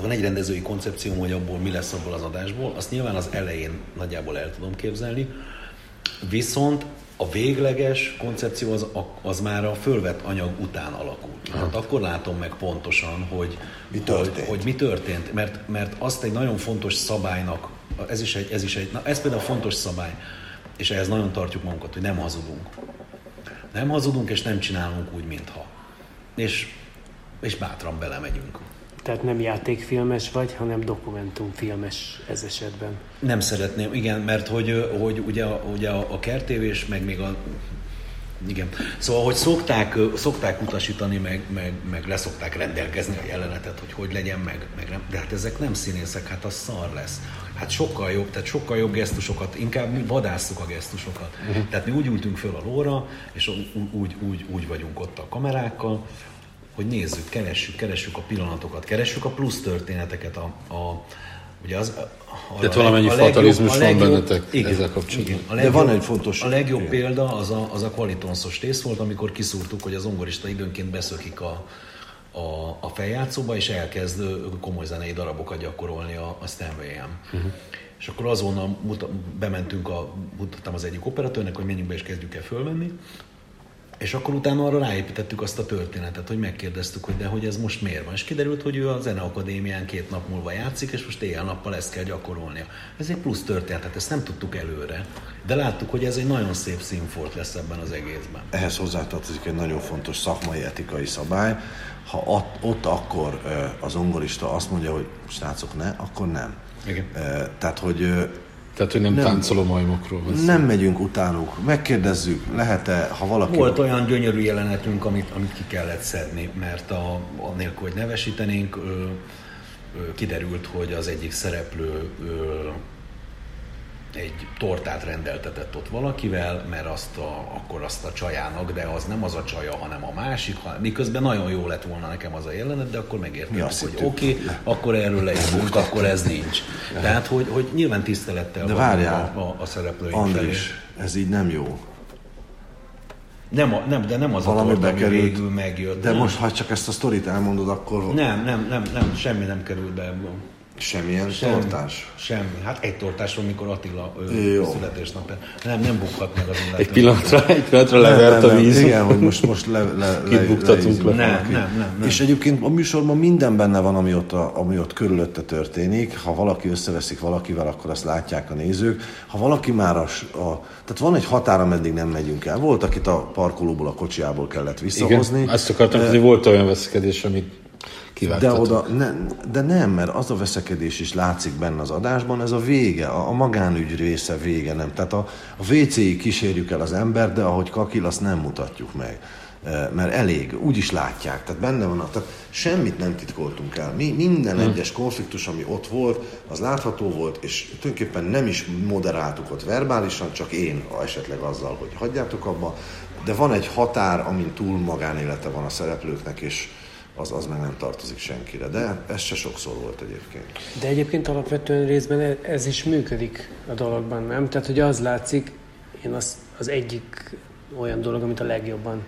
C: van egy rendezői koncepcióm, hogy abból mi lesz abból az adásból, azt nyilván az elején nagyjából el tudom képzelni, viszont a végleges koncepció az, az már a fölvett anyag után alakul. Hát akkor látom meg pontosan, hogy
D: mi történt.
C: Hogy, hogy mi történt. Mert, mert azt egy nagyon fontos szabálynak, ez is egy, ez is egy, na ez például fontos szabály, és ehhez nagyon tartjuk magunkat, hogy nem hazudunk. Nem hazudunk, és nem csinálunk úgy, mintha. És, és bátran belemegyünk.
B: Tehát nem játékfilmes vagy, hanem dokumentumfilmes ez esetben.
C: Nem szeretném, igen, mert hogy, hogy ugye, ugye a kertévés, meg még a igen. Szóval, hogy szokták, szokták utasítani, meg, meg, meg leszokták rendelkezni a jelenetet, hogy hogy legyen, meg, meg nem. De hát ezek nem színészek, hát az szar lesz. Hát sokkal jobb, tehát sokkal jobb gesztusokat, inkább mi vadásszuk a gesztusokat. Uh-huh. Tehát mi úgy ültünk föl a lóra, és úgy, úgy, úgy vagyunk ott a kamerákkal, hogy nézzük, keressük, keressük a pillanatokat, keressük a plusz történeteket, a, a ugye az,
E: a, Tehát valamennyi a fatalizmus legjobb, van bennetek igen, ezzel kapcsolatban.
D: Igen, a legjobb, De van egy fontos...
C: A legjobb igen. példa az a, az a kvalitonszos tész volt, amikor kiszúrtuk, hogy az ongorista időnként beszökik a, a, a feljátszóba, és elkezd komoly zenei darabokat gyakorolni a, a Stanway-en. Uh-huh. És akkor azonnal muta, bementünk, a, mutattam az egyik operatőrnek, hogy menjünk be és kezdjük el fölmenni, és akkor utána arra ráépítettük azt a történetet, hogy megkérdeztük, hogy de hogy ez most miért van. És kiderült, hogy ő a Zeneakadémián két nap múlva játszik, és most éjjel-nappal ezt kell gyakorolnia. Ez egy plusz történet, tehát ezt nem tudtuk előre. De láttuk, hogy ez egy nagyon szép színfolt lesz ebben az egészben.
D: Ehhez hozzátartozik egy nagyon fontos szakmai etikai szabály. Ha ott, ott akkor az ongorista azt mondja, hogy srácok ne, akkor nem.
C: Igen.
D: Tehát, hogy
E: Tehát, hogy nem, nem. táncoló majmokról van
D: Nem megyünk utánuk, megkérdezzük, lehet-e, ha valaki...
C: Volt olyan gyönyörű jelenetünk, amit, amit ki kellett szedni, mert a, anélkül, hogy nevesítenénk, ö, ö, kiderült, hogy az egyik szereplő ö, egy tortát rendeltetett ott valakivel, mert azt a, akkor azt a csajának, de az nem az a csaja, hanem a másik, hanem, miközben nagyon jó lett volna nekem az a jelenet, de akkor megértem, hogy oké, okay, akkor erről leírunk, akkor ez nincs. Tehát, hogy, hogy nyilván tisztelettel
D: de várjál,
C: a, a, a szereplőink
D: Andris, felé. ez így nem jó.
C: Nem, a, nem, de nem az
D: Valami
C: a torta,
D: bekerült,
C: ami végül megjött.
D: De
C: nem.
D: most, ha csak ezt a sztorit elmondod, akkor...
C: Nem, nem, nem, nem, semmi nem került be ebből.
D: Semmilyen semmi, tortás?
C: Semmi. Hát egy tortás mikor Attila ő, születésnapja. Nem, nem bukhat meg az illető.
E: Egy pillanatra, egy pillanatra levert a víz.
D: Igen, hogy most, most le, le,
E: le, buktatunk le.
C: Nem, nem, nem, nem.
D: És egyébként a műsorban minden benne van, ami ott, a, ami ott körülötte történik. Ha valaki összeveszik valakivel, akkor azt látják a nézők. Ha valaki már a, a tehát van egy határ, ameddig nem megyünk el. Volt, akit a parkolóból, a kocsiából kellett visszahozni.
E: Igen, azt akartam, hogy volt olyan veszekedés, amit
D: de, oda, ne, de nem, mert az a veszekedés is látszik benne az adásban, ez a vége, a, a magánügy része vége, nem. Tehát a, a WC-ig kísérjük el az ember, de ahogy kakil, azt nem mutatjuk meg. E, mert elég, úgy is látják, tehát benne van, tehát semmit nem titkoltunk el. Mi, minden hmm. egyes konfliktus, ami ott volt, az látható volt, és tulajdonképpen nem is moderáltuk ott verbálisan, csak én esetleg azzal, hogy hagyjátok abba, de van egy határ, amin túl magánélete van a szereplőknek, és, az, az meg nem tartozik senkire. De ez se sokszor volt egyébként.
B: De egyébként alapvetően részben e- ez is működik a dologban, nem? Tehát, hogy az látszik, én az, az egyik olyan dolog, amit a legjobban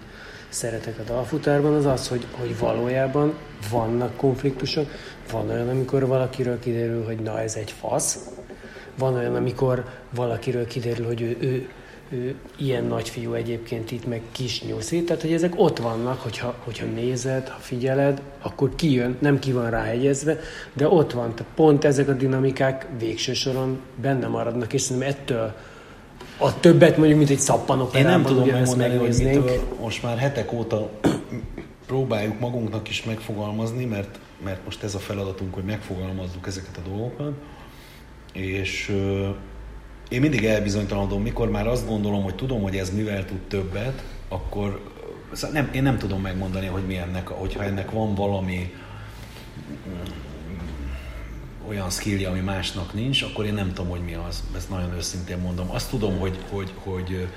B: szeretek a dalfutárban, az az, hogy, hogy valójában vannak konfliktusok, van olyan, amikor valakiről kiderül, hogy na ez egy fasz, van olyan, amikor valakiről kiderül, hogy ő, ő ő ilyen nagyfiú egyébként itt meg kis nyuszi, tehát hogy ezek ott vannak, hogyha, hogyha nézed, ha figyeled, akkor kijön, nem ki van ráhegyezve, de ott van, tehát pont ezek a dinamikák végső soron benne maradnak, és szerintem ettől a többet mondjuk, mint egy szappanok.
C: Én nem tudom megmondani, hogy mitől most már hetek óta próbáljuk magunknak is megfogalmazni, mert, mert most ez a feladatunk, hogy megfogalmazzuk ezeket a dolgokat, és én mindig elbizonytalanodom, mikor már azt gondolom, hogy tudom, hogy ez mivel tud többet, akkor szóval nem, én nem tudom megmondani, hogy mi ennek, hogyha ennek van valami mm, olyan skillja, ami másnak nincs, akkor én nem tudom, hogy mi az. Ezt nagyon őszintén mondom. Azt tudom, hogy, hogy, hogy,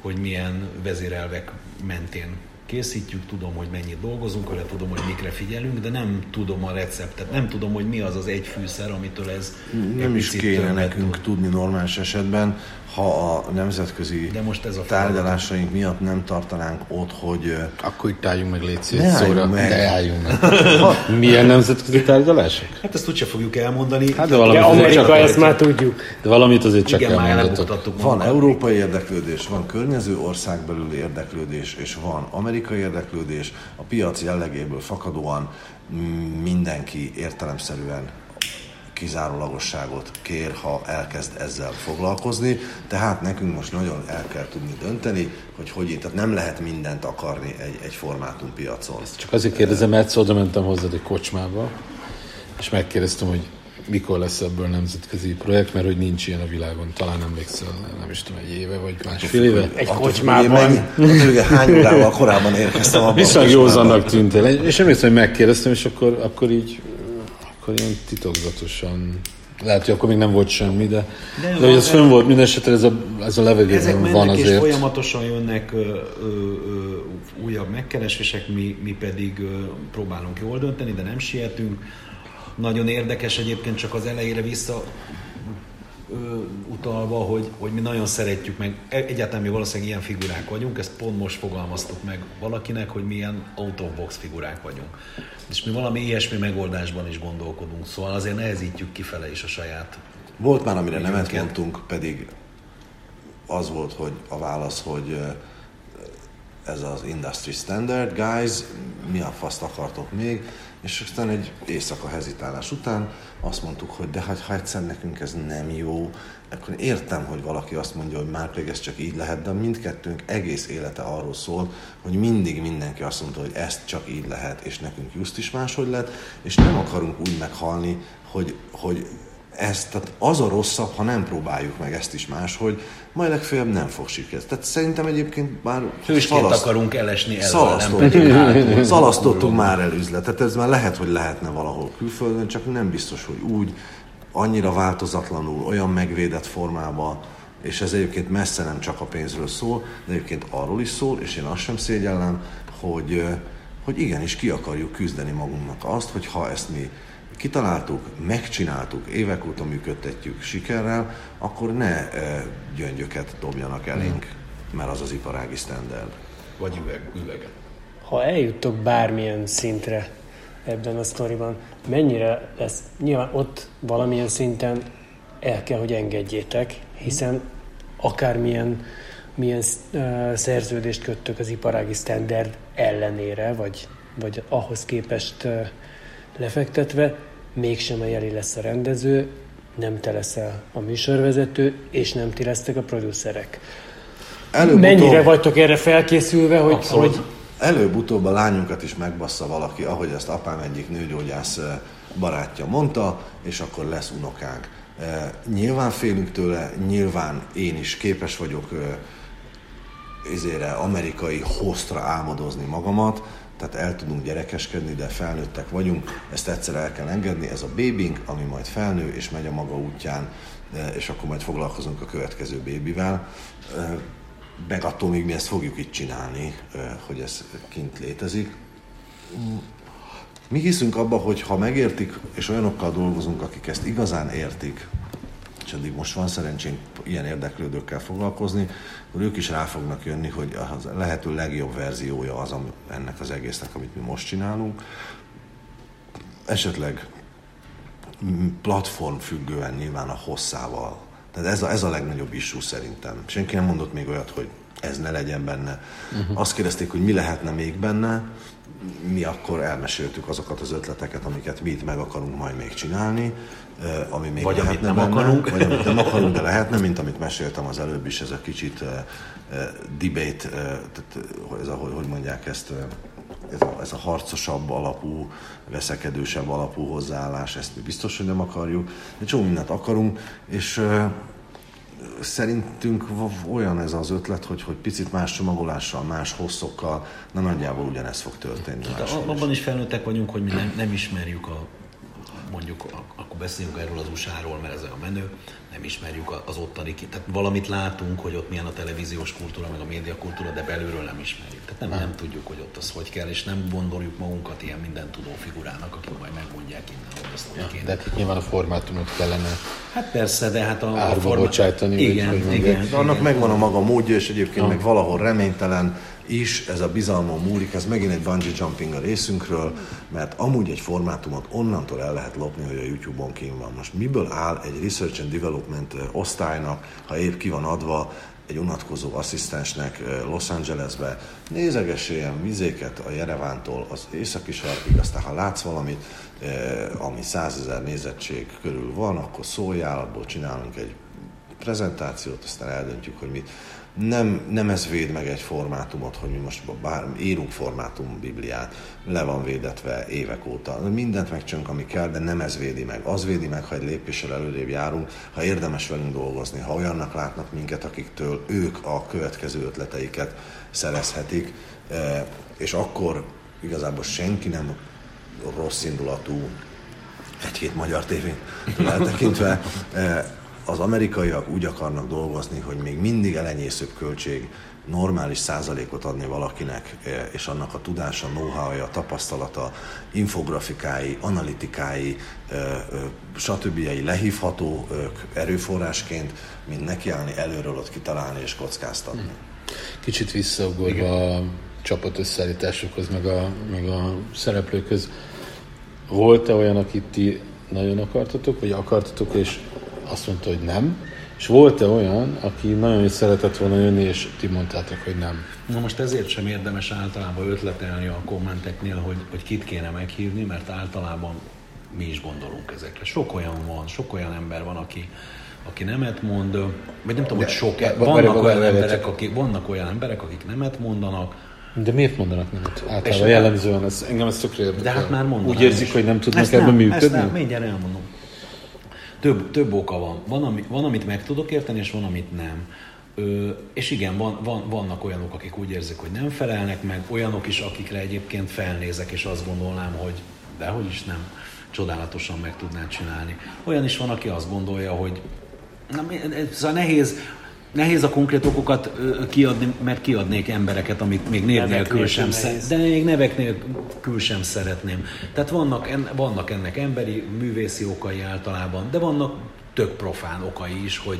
C: hogy milyen vezérelvek mentén készítjük, tudom, hogy mennyit dolgozunk vele, tudom, hogy mikre figyelünk, de nem tudom a receptet, nem tudom, hogy mi az az egy fűszer, amitől ez
D: Nem is kéne nekünk tud. tudni normális esetben, ha a nemzetközi De most ez a tárgyalásaink feladat. miatt nem tartanánk ott, hogy...
E: Akkor itt álljunk meg, légy szíves, szóra, meg. de álljunk meg. Milyen nemzetközi tárgyalások?
C: Hát ezt úgyse fogjuk elmondani.
B: Hát de, valamit de Amerika, ezt már tudjuk.
E: De valamit azért csak Igen,
D: elmondatok. Van európai érdeklődés, van környező országbelüli érdeklődés, és van amerikai érdeklődés. A piac jellegéből fakadóan mindenki értelemszerűen kizárólagosságot kér, ha elkezd ezzel foglalkozni. Tehát nekünk most nagyon el kell tudni dönteni, hogy hogy tehát nem lehet mindent akarni egy, egy formátum piacon.
E: Csak azért kérdezem, mert oda mentem hozzád egy kocsmába, és megkérdeztem, hogy mikor lesz ebből nemzetközi projekt, mert hogy nincs ilyen a világon. Talán emlékszel, nem is tudom, egy éve vagy másfél éve.
B: Egy kocsmában.
D: Hány órával korábban érkeztem abban
E: Viszont józannak tűnt el. És emlékszem, hogy megkérdeztem, és akkor, akkor így akkor ilyen titokzatosan lehet, hogy akkor még nem volt semmi, de, de, de hogy ez fönn volt, minden esetre ez a, ez a levegőben van azért.
C: és folyamatosan jönnek ö, ö, ö, újabb megkeresések, mi, mi pedig ö, próbálunk jól dönteni, de nem sietünk. Nagyon érdekes egyébként csak az elejére vissza utalva, hogy, hogy mi nagyon szeretjük meg, e, egyáltalán mi valószínűleg ilyen figurák vagyunk, ezt pont most fogalmaztuk meg valakinek, hogy milyen out of box figurák vagyunk. És mi valami ilyesmi megoldásban is gondolkodunk, szóval azért nehezítjük kifele is a saját.
D: Volt már, amire nemet mondtunk, pedig az volt, hogy a válasz, hogy ez az industry standard, guys, mi a faszt akartok még, és aztán egy éjszaka hezitálás után azt mondtuk, hogy de hát, ha egyszer nekünk ez nem jó, akkor értem, hogy valaki azt mondja, hogy már pedig ez csak így lehet, de mindkettőnk egész élete arról szól, hogy mindig mindenki azt mondta, hogy ezt csak így lehet, és nekünk just is máshogy lett, és nem akarunk úgy meghalni, hogy, hogy Ez, tehát az a rosszabb, ha nem próbáljuk meg ezt is máshogy, majd legfeljebb nem fog sikerülni. Tehát szerintem egyébként már...
C: Hősként szalaszt, akarunk elesni
D: el, szalasztottunk, szalasztottunk már el üzletet, ez már lehet, hogy lehetne valahol külföldön, csak nem biztos, hogy úgy, annyira változatlanul, olyan megvédett formában, és ez egyébként messze nem csak a pénzről szól, de egyébként arról is szól, és én azt sem szégyellem, hogy, hogy igenis ki akarjuk küzdeni magunknak azt, hogy ha ezt mi kitaláltuk, megcsináltuk, évek óta működtetjük sikerrel, akkor ne gyöngyöket dobjanak elénk, mert az az iparági standard.
C: Vagy üveg, üveget.
B: Ha eljuttok bármilyen szintre ebben a sztoriban, mennyire lesz, nyilván ott valamilyen szinten el kell, hogy engedjétek, hiszen akármilyen milyen uh, szerződést köttök az iparági standard ellenére, vagy, vagy ahhoz képest uh, lefektetve, mégsem a Jeli lesz a rendező, nem te leszel a műsorvezető, és nem ti lesztek a producerek. Előbb Mennyire vagytok erre felkészülve, hogy, hogy...
D: Előbb-utóbb a lányunkat is megbassza valaki, ahogy ezt apám egyik nőgyógyász barátja mondta, és akkor lesz unokánk. Nyilván félünk tőle, nyilván én is képes vagyok ezére amerikai hostra álmodozni magamat, tehát el tudunk gyerekeskedni, de felnőttek vagyunk, ezt egyszer el kell engedni, ez a bébink, ami majd felnő és megy a maga útján, és akkor majd foglalkozunk a következő bébivel. Meg attól még mi ezt fogjuk itt csinálni, hogy ez kint létezik. Mi hiszünk abba, hogy ha megértik, és olyanokkal dolgozunk, akik ezt igazán értik, és eddig most van szerencsénk ilyen érdeklődőkkel foglalkozni, akkor ők is rá fognak jönni, hogy a lehető legjobb verziója az ennek az egésznek, amit mi most csinálunk. Esetleg platform függően nyilván a hosszával. Tehát ez a, ez a legnagyobb issú szerintem. Senki nem mondott még olyat, hogy ez ne legyen benne. Uh-huh. Azt kérdezték, hogy mi lehetne még benne, mi akkor elmeséltük azokat az ötleteket, amiket mi itt meg akarunk majd még csinálni, ami még
C: vagy amit nem benne, akarunk.
D: Vagy amit nem akarunk, de lehetne, mint amit meséltem az előbb is, ez a kicsit uh, debate, uh, tehát, ez a, hogy mondják ezt, ez a, ez a harcosabb alapú, veszekedősebb alapú hozzáállás, ezt mi biztos, hogy nem akarjuk. Egy csomó mindent akarunk, és szerintünk olyan ez az ötlet, hogy, hogy picit más csomagolással, más hosszokkal, na nagyjából ugyanezt fog történni.
C: Tehát abban is felnőttek vagyunk, hogy mi nem, nem ismerjük a mondjuk akkor beszéljünk erről az USA-ról, mert ez a menő, nem ismerjük az ottani, tehát valamit látunk, hogy ott milyen a televíziós kultúra, meg a média kultúra, de belülről nem ismerjük. Tehát nem, nem tudjuk, hogy ott az hogy kell, és nem gondoljuk magunkat ilyen minden tudó figurának, akik majd megmondják innen, hogy azt
E: ja, kéne. De hát nyilván a formátumot kellene
C: Hát persze, de hát a,
E: a formát... bocsájtani.
C: Igen, hogy, hogy igen, igen,
D: de annak igen. megvan a maga módja, és egyébként ha. meg valahol reménytelen, is ez a bizalmon múlik, ez megint egy bungee jumping a részünkről, mert amúgy egy formátumot onnantól el lehet lopni, hogy a YouTube-on kín van. Most miből áll egy Research and Development osztálynak, ha épp ki van adva, egy unatkozó asszisztensnek Los Angelesbe, nézegesse ilyen vizéket a Jerevántól az északi sarkig, aztán ha látsz valamit, ami százezer nézettség körül van, akkor szóljál, abból csinálunk egy prezentációt, aztán eldöntjük, hogy mit nem, nem ez véd meg egy formátumot, hogy mi most bár írunk formátum bibliát, le van védetve évek óta. Mindent megcsönk, ami kell, de nem ez védi meg. Az védi meg, ha egy lépéssel előrébb járunk, ha érdemes velünk dolgozni, ha olyannak látnak minket, akiktől ők a következő ötleteiket szerezhetik, e, és akkor igazából senki nem rossz indulatú, egy-két magyar tévén eltekintve, e, az amerikaiak úgy akarnak dolgozni, hogy még mindig elenyészőbb költség normális százalékot adni valakinek, e, és annak a tudása, know-how-ja, tapasztalata, infografikái, analitikái, e, e, stb. lehívható erőforrásként, mint nekiállni előről ott kitalálni és kockáztatni. Hmm.
E: Kicsit visszaugorva a csapat összeállításokhoz, meg a, meg a szereplőkhöz. Volt-e olyan, akit ti nagyon akartatok, vagy akartatok, és azt mondta, hogy nem. És volt-e olyan, aki nagyon is szeretett volna jönni, és ti mondtátok, hogy nem?
C: Na most ezért sem érdemes általában ötletelni a kommenteknél, hogy, hogy kit kéne meghívni, mert általában mi is gondolunk ezekre. Sok olyan van, sok olyan ember van, aki, aki nemet mond, vagy nem tudom, De, hogy sok, de, vannak, olyan várj, emberek, akik, vannak olyan emberek, akik nemet mondanak,
E: de miért mondanak nemet? Általában jellemzően, ez, engem ez tökre érdekel.
C: De hát már mondanám
E: Úgy érzik, is. hogy nem tudnak ebben működni? Ezt
C: nem, mindjárt elmondom. Több, több oka van. Van, ami, van, amit meg tudok érteni, és van, amit nem. Ö, és igen, van, van, vannak olyanok, akik úgy érzik, hogy nem felelnek meg, olyanok is, akikre egyébként felnézek, és azt gondolnám, hogy dehogy is nem, csodálatosan meg tudnád csinálni. Olyan is van, aki azt gondolja, hogy na, szóval nehéz, Nehéz a konkrét okokat kiadni, mert kiadnék embereket, amit még név nélkül sem, szeret, de még nevek nélkül sem szeretném. Tehát vannak, en, vannak ennek emberi, művészi okai általában, de vannak tök profán okai is, hogy,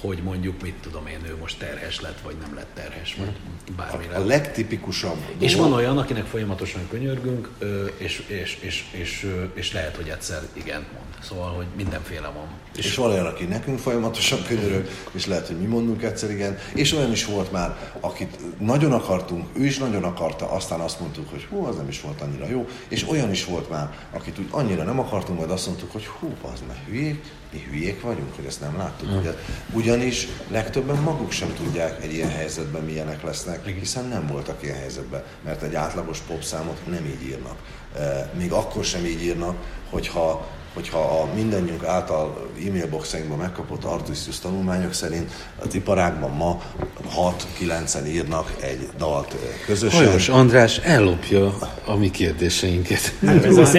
C: hogy mondjuk, mit tudom én, ő most terhes lett, vagy nem lett terhes, vagy bármi
D: A, a legtipikusabb dolog.
C: És van olyan, akinek folyamatosan könyörgünk, és, és, és, és, és lehet, hogy egyszer igen mond. Szóval, hogy mindenféle van.
D: És, és van olyan, aki nekünk folyamatosan könyörög, és lehet, hogy mi mondunk egyszer igen. És olyan is volt már, akit nagyon akartunk, ő is nagyon akarta, aztán azt mondtuk, hogy hú, az nem is volt annyira jó. És olyan is volt már, akit úgy annyira nem akartunk, majd azt mondtuk, hogy hú, az meg hülyék, mi hülyék vagyunk, hogy ezt nem láttuk. Ugye? Ugyanis legtöbben maguk sem tudják egy ilyen helyzetben milyenek lesznek, hiszen nem voltak ilyen helyzetben, mert egy átlagos popszámot nem így írnak. Még akkor sem így írnak, hogyha hogyha a mindannyiunk által e-mail boxainkban megkapott Artusius tanulmányok szerint az iparágban ma 6-9-en írnak egy dalt közösen.
E: Hajos András ellopja a mi kérdéseinket.
C: Hát, ez az,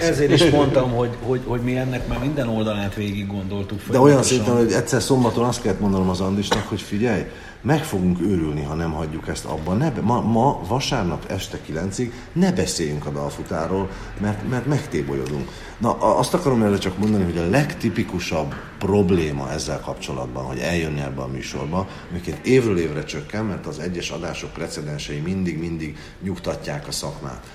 C: ezért is mondtam, hogy, hogy, hogy mi ennek már minden oldalát végig gondoltuk.
D: De olyan szépen, hogy egyszer szombaton azt kellett mondanom az Andisnak, hogy figyelj, meg fogunk őrülni, ha nem hagyjuk ezt abban. Ne, ma, ma vasárnap este kilencig ne beszéljünk a dalfutáról, mert, mert megtébolyodunk. Na, azt akarom erre csak mondani, hogy a legtipikusabb probléma ezzel kapcsolatban, hogy eljönni ebbe a műsorba, amiket évről évre csökken, mert az egyes adások precedensei mindig-mindig nyugtatják a szakmát.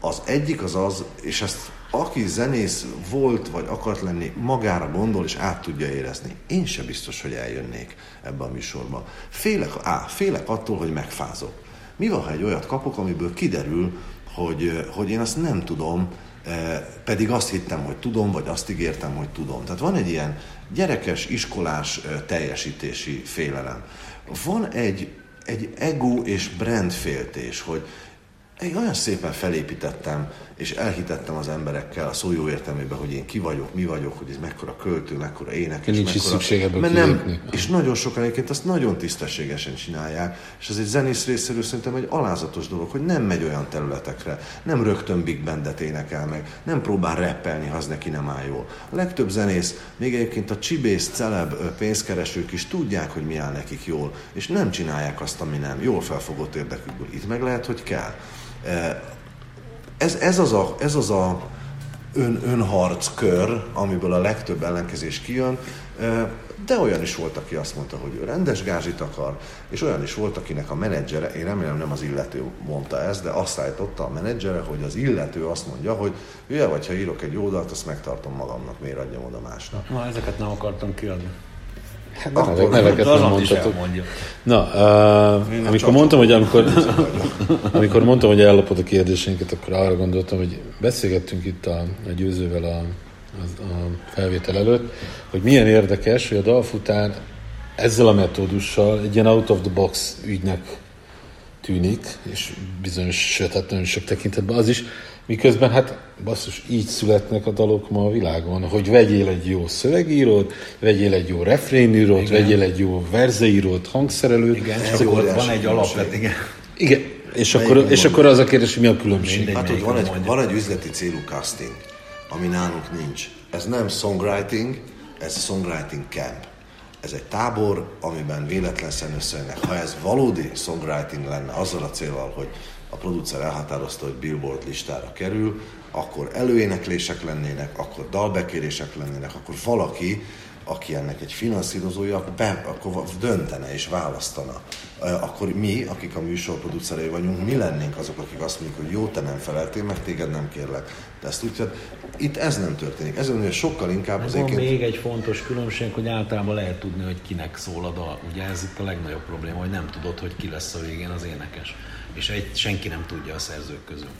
D: Az egyik az az, és ezt aki zenész volt, vagy akart lenni, magára gondol, és át tudja érezni. Én sem biztos, hogy eljönnék ebbe a műsorba. Félek, á, félek attól, hogy megfázok. Mi van, ha egy olyat kapok, amiből kiderül, hogy, hogy én azt nem tudom, pedig azt hittem, hogy tudom, vagy azt ígértem, hogy tudom. Tehát van egy ilyen gyerekes, iskolás teljesítési félelem. Van egy, egy ego és brand féltés, hogy én olyan szépen felépítettem, és elhitettem az emberekkel a szó jó értelmében, hogy én ki vagyok, mi vagyok, hogy ez mekkora költő, mekkora énekes,
E: Nincs
D: mekkora...
E: szükség ebből
D: mert nem, És nagyon sokan egyébként azt nagyon tisztességesen csinálják, és ez egy zenész részéről szerintem egy alázatos dolog, hogy nem megy olyan területekre, nem rögtön Big Bandet énekel meg, nem próbál reppelni, ha az neki nem áll jól. A legtöbb zenész, még egyébként a csibész, celeb pénzkeresők is tudják, hogy mi áll nekik jól, és nem csinálják azt, ami nem. Jól felfogott érdekükből. Itt meg lehet, hogy kell. Ez, ez az a, ez az a ön, önharc kör, amiből a legtöbb ellenkezés kijön, de olyan is volt, aki azt mondta, hogy ő rendes gázsit akar, és olyan is volt, akinek a menedzsere, én remélem nem az illető mondta ezt, de azt állította a menedzsere, hogy az illető azt mondja, hogy hülye vagy, ha írok egy oldalt, azt megtartom magamnak, miért adjam oda másnak.
C: Na, ezeket nem akartam kiadni.
E: Hát akkor nevek, neveket nem mondhatok. Na, uh, amikor mondtam, hogy amikor, amikor mondtam, hogy ellopod a kérdéseinket, akkor arra gondoltam, hogy beszélgettünk itt a, a győzővel a, a, a felvétel előtt, hogy milyen érdekes, hogy a dalfutár ezzel a metódussal egy ilyen out of the box ügynek tűnik, és bizonyos, sőt, hát nagyon sok tekintetben az is, Miközben hát basszus, így születnek a dalok ma a világon, hogy vegyél egy jó szövegírót, vegyél egy jó refrénírót, igen. vegyél egy jó verzeírót, hangszerelőt.
C: Igen, és akkor van egy alapvet, igen.
E: Igen, és akkor, és akkor az a kérdés, hogy mi a különbség? Mindegy,
D: hát, hogy van egy, van egy üzleti célú casting, ami nálunk nincs. Ez nem songwriting, ez songwriting camp. Ez egy tábor, amiben véletlenszerűen összejönnek. Ha ez valódi songwriting lenne, azzal a célral, hogy a producer elhatározta, hogy Billboard listára kerül, akkor előéneklések lennének, akkor dalbekérések lennének, akkor valaki, aki ennek egy finanszírozója, be, akkor döntene és választana. Akkor mi, akik a műsor producerei vagyunk, mi lennénk azok, akik azt mondjuk, hogy jó, te nem feleltél, meg téged nem kérlek. De ezt úgy, itt ez nem történik. Ez hogy sokkal inkább
C: az Van még egy fontos különbség, hogy általában lehet tudni, hogy kinek szól a dal. Ugye ez itt a legnagyobb probléma, hogy nem tudod, hogy ki lesz a végén az énekes és egy, senki nem tudja a szerzők közül.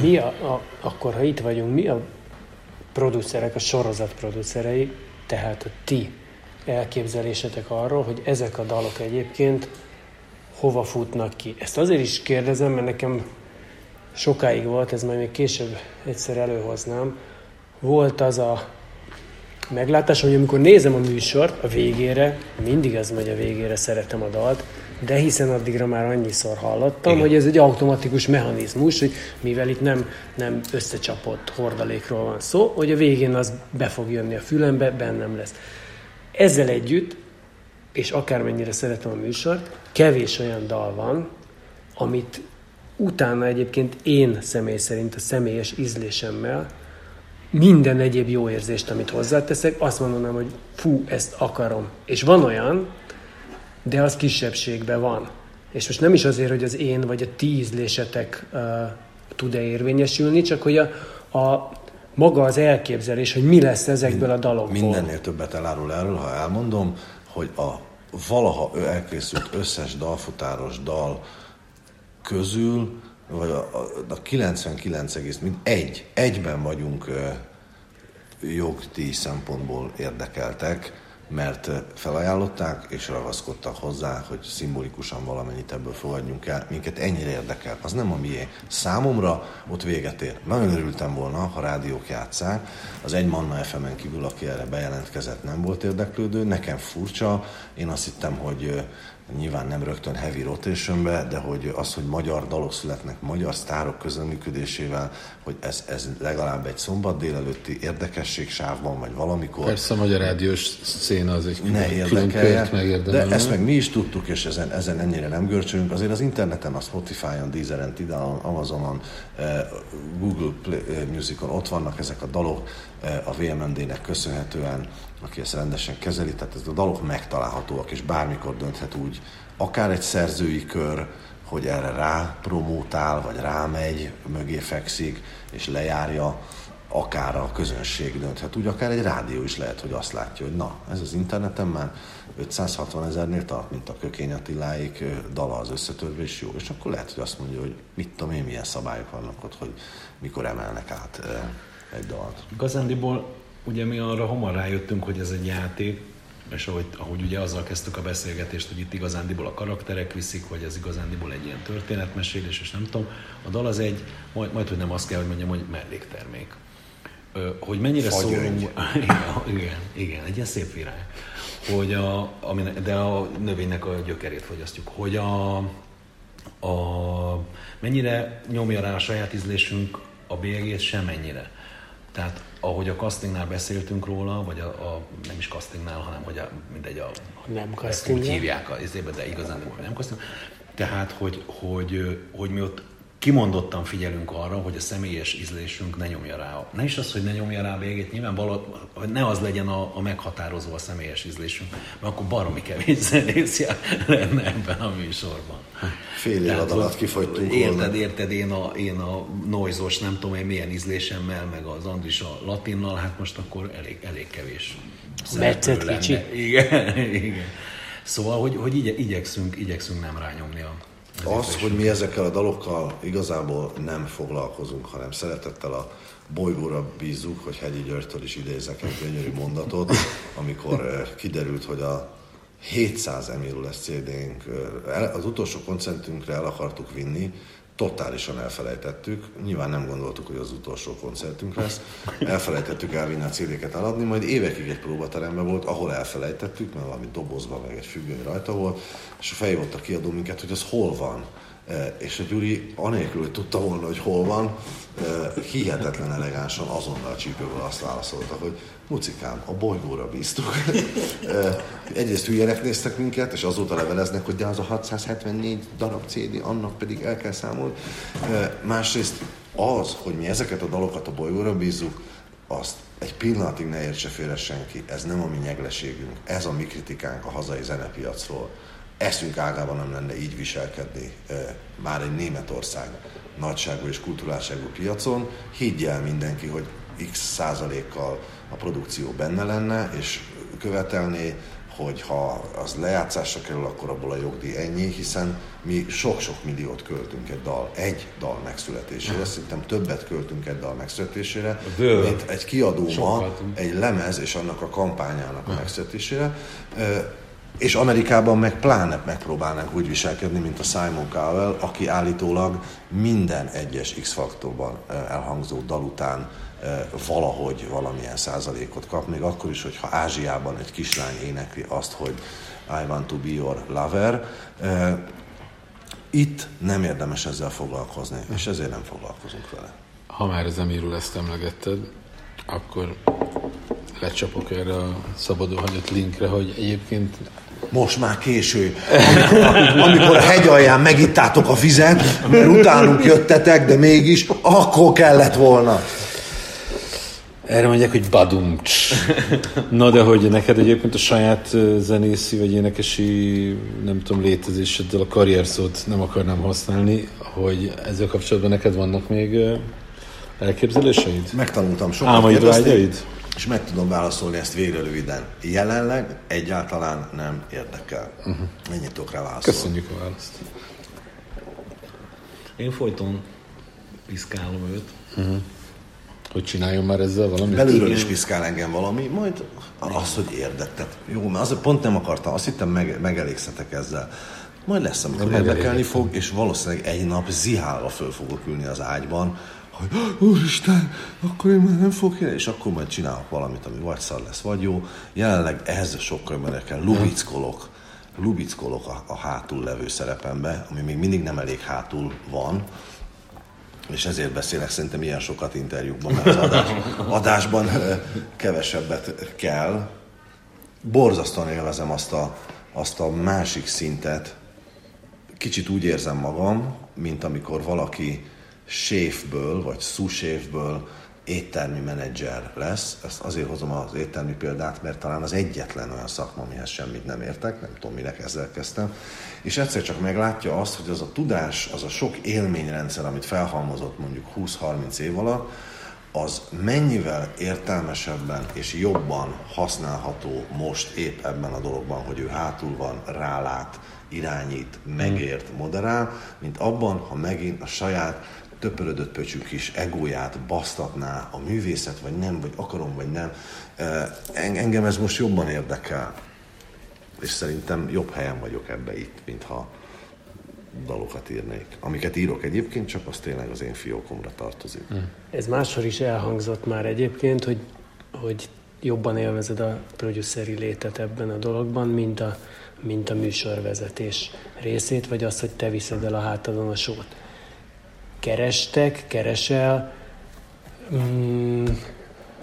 B: Mi a, a, akkor, ha itt vagyunk, mi a producerek, a sorozat producerei, tehát a ti elképzelésetek arról, hogy ezek a dalok egyébként hova futnak ki. Ezt azért is kérdezem, mert nekem sokáig volt, ez majd még később egyszer előhoznám, volt az a meglátás, hogy amikor nézem a műsort a végére, mindig ez megy a végére, szeretem a dalt, de hiszen addigra már annyiszor hallottam, Igen. hogy ez egy automatikus mechanizmus, hogy mivel itt nem, nem összecsapott hordalékról van szó, hogy a végén az be fog jönni a fülembe, bennem lesz. Ezzel együtt, és akármennyire szeretem a műsort, kevés olyan dal van, amit utána egyébként én személy szerint a személyes ízlésemmel minden egyéb jó érzést, amit hozzáteszek, azt mondanám, hogy fú, ezt akarom. És van olyan, de az kisebbségben van. És most nem is azért, hogy az én vagy a ti ízlésetek uh, tud-e érvényesülni, csak hogy a, a maga az elképzelés, hogy mi lesz ezekből a dalokból.
D: Mindennél többet elárul erről, ha elmondom, hogy a valaha elkészült összes dalfutáros dal közül, vagy a, a, a 99 mint egy, egyben vagyunk jogdíj szempontból érdekeltek, mert felajánlották és ragaszkodtak hozzá, hogy szimbolikusan valamennyit ebből fogadjunk el. Minket ennyire érdekel. Az nem a mié. Számomra ott véget ér. Nagyon örültem volna, ha rádiók játszák. Az egy Manna FM-en kívül, aki erre bejelentkezett, nem volt érdeklődő. Nekem furcsa. Én azt hittem, hogy nyilván nem rögtön heavy rotationbe, de hogy az, hogy magyar dalok születnek magyar sztárok közleműködésével, hogy ez, ez legalább egy szombat délelőtti érdekességsávban, vagy valamikor.
E: Persze a magyar rádiós széna az egy
D: ne érdekelje, De ezt meg mi is tudtuk, és ezen, ezen ennyire nem görcsölünk. Azért az interneten, a Spotify-on, Deezeren, Tidalon, Amazonon, eh, Google Play eh, Musicon ott vannak ezek a dalok, eh, a VMND-nek köszönhetően aki ezt rendesen kezeli, tehát ez a dalok megtalálhatóak, és bármikor dönthet úgy, akár egy szerzői kör, hogy erre rá promótál, vagy rámegy, mögé fekszik, és lejárja, akár a közönség dönthet úgy, akár egy rádió is lehet, hogy azt látja, hogy na, ez az interneten már 560 ezernél tart, mint a Kökény Attiláik dala az összetörve, és jó, és akkor lehet, hogy azt mondja, hogy mit tudom én, milyen szabályok vannak ott, hogy mikor emelnek át egy dalt.
C: Gazándiból ugye mi arra hamar rájöttünk, hogy ez egy játék, és ahogy, ahogy ugye azzal kezdtük a beszélgetést, hogy itt igazándiból a karakterek viszik, vagy ez igazándiból egy ilyen történetmesélés, és nem tudom, a dal az egy, majd, majd hogy nem azt kell, hogy mondjam, hogy melléktermék. Ö, hogy mennyire szólunk... Igen, igen, igen, egy ilyen szép virág. Hogy a, ami, de a növénynek a gyökerét fogyasztjuk. Hogy a, a, mennyire nyomja rá a saját ízlésünk a bélyegét, semennyire. Tehát ahogy a castingnál beszéltünk róla, vagy a, a nem is castingnál, hanem hogy a, mindegy, a,
B: nem casting. Úgy
C: hívják a izébe, de igazán nem casting. Tehát, hogy, hogy, hogy mi ott kimondottan figyelünk arra, hogy a személyes ízlésünk ne nyomja rá. Ne is az, hogy ne nyomja rá a végét, nyilván hogy ne az legyen a, a meghatározó a személyes ízlésünk, mert akkor baromi kevés zenész lenne ebben a műsorban.
D: Fél év alatt kifogytunk
C: Érted, volna. érted, én a, én a noizos, nem tudom én milyen ízlésemmel, meg az Andris a latinnal, hát most akkor elég, elég kevés.
B: Metszett kicsi.
C: Igen, igen. Szóval, hogy, hogy igye, igyekszünk, igyekszünk nem rányomni a
D: az, hogy mi ezekkel a dalokkal igazából nem foglalkozunk, hanem szeretettel a bolygóra bízzuk, hogy Hegyi Györgytől is idézek egy gyönyörű mondatot, amikor eh, kiderült, hogy a 700 Emilul lesz CD-nk, eh, az utolsó koncertünkre el akartuk vinni, totálisan elfelejtettük, nyilván nem gondoltuk, hogy az utolsó koncertünk lesz, elfelejtettük elvinni a CD-ket eladni, majd évekig egy próbateremben volt, ahol elfelejtettük, mert valami dobozban meg egy függöny rajta volt, és felhívott a kiadó minket, hogy az hol van. E, és a Gyuri anélkül, hogy tudta volna, hogy hol van, e, hihetetlen elegánsan azonnal a csípőből azt válaszolta, hogy mucikám, a bolygóra bíztuk. Egyrészt hülyenek néztek minket, és azóta leveleznek, hogy de az a 674 darab CD, annak pedig el kell számolni. Másrészt az, hogy mi ezeket a dalokat a bolygóra bízzuk, azt egy pillanatig ne értse félre senki, ez nem a mi nyegleségünk, ez a mi kritikánk a hazai zenepiacról eszünk ágában nem lenne így viselkedni már egy Németország nagyságú és kulturálságú piacon. Higgye el mindenki, hogy x százalékkal a produkció benne lenne, és követelné, hogy ha az lejátszásra kerül, akkor abból a jogdíj ennyi, hiszen mi sok-sok milliót költünk egy dal, egy dal megszületésére. Szerintem többet költünk egy dal megszületésére, mint egy kiadó ma, egy lemez és annak a kampányának a megszületésére. És Amerikában meg pláne megpróbálnak úgy viselkedni, mint a Simon Cowell, aki állítólag minden egyes X-faktorban elhangzó dal után valahogy valamilyen százalékot kap, még akkor is, hogyha Ázsiában egy kislány énekli azt, hogy I want to be your lover. Itt nem érdemes ezzel foglalkozni, és ezért nem foglalkozunk vele.
E: Ha már az Emirul ezt emlegetted, akkor lecsapok erre a szabadó hagyott linkre, hogy egyébként
D: most már késő. Amikor, amikor hegy alján megittátok a vizet, mert utánunk jöttetek, de mégis akkor kellett volna.
E: Erre mondják, hogy badumcs. Na de hogy neked egyébként a saját zenészi vagy énekesi, nem tudom, létezéseddel a karrier szót nem akarnám használni, hogy ezzel kapcsolatban neked vannak még elképzeléseid?
D: Megtanultam sokat.
E: Álmaid, vágyaid?
D: És meg tudom válaszolni ezt végre röviden. Jelenleg egyáltalán nem érdekel. Uh-huh. Ennyit tudok rá válaszolni.
E: Köszönjük a választ.
C: Én folyton piszkálom őt.
E: Uh-huh. Hogy csináljon már ezzel valamit?
D: Belülről is piszkál engem valami, majd az, hogy érdektet. Jó, mert az, pont nem akartam, azt hittem meg, megelégszetek ezzel. Majd lesz, amikor érdekelni fog, és valószínűleg egy nap zihálva föl fogok ülni az ágyban, hogy úristen, akkor én már nem fogok élni, és akkor majd csinálok valamit, ami vagy szar lesz, vagy jó. Jelenleg ehhez sokkal kell, lubickolok, lubickolok a, a hátul levő szerepembe, ami még mindig nem elég hátul van, és ezért beszélek szerintem ilyen sokat interjúkban, mert az adás, adásban kevesebbet kell. Borzasztóan élvezem azt a, azt a másik szintet. Kicsit úgy érzem magam, mint amikor valaki séfből, vagy sous-séfből éttermi menedzser lesz. Ezt azért hozom az éttermi példát, mert talán az egyetlen olyan szakma, amihez semmit nem értek, nem tudom, minek ezzel kezdtem. És egyszer csak meglátja azt, hogy az a tudás, az a sok élményrendszer, amit felhalmozott mondjuk 20-30 év alatt, az mennyivel értelmesebben és jobban használható most épp ebben a dologban, hogy ő hátul van, rálát, irányít, megért, moderál, mint abban, ha megint a saját töpörödött pöcsű kis egóját basztatná a művészet, vagy nem, vagy akarom, vagy nem. Engem ez most jobban érdekel. És szerintem jobb helyen vagyok ebbe itt, mintha dalokat írnék. Amiket írok egyébként, csak az tényleg az én fiókomra tartozik.
B: Ez máshol is elhangzott már egyébként, hogy, hogy jobban élvezed a produceri létet ebben a dologban, mint a, mint a műsorvezetés részét, vagy azt, hogy te viszed el a hátadon a sót kerestek, keresel mm,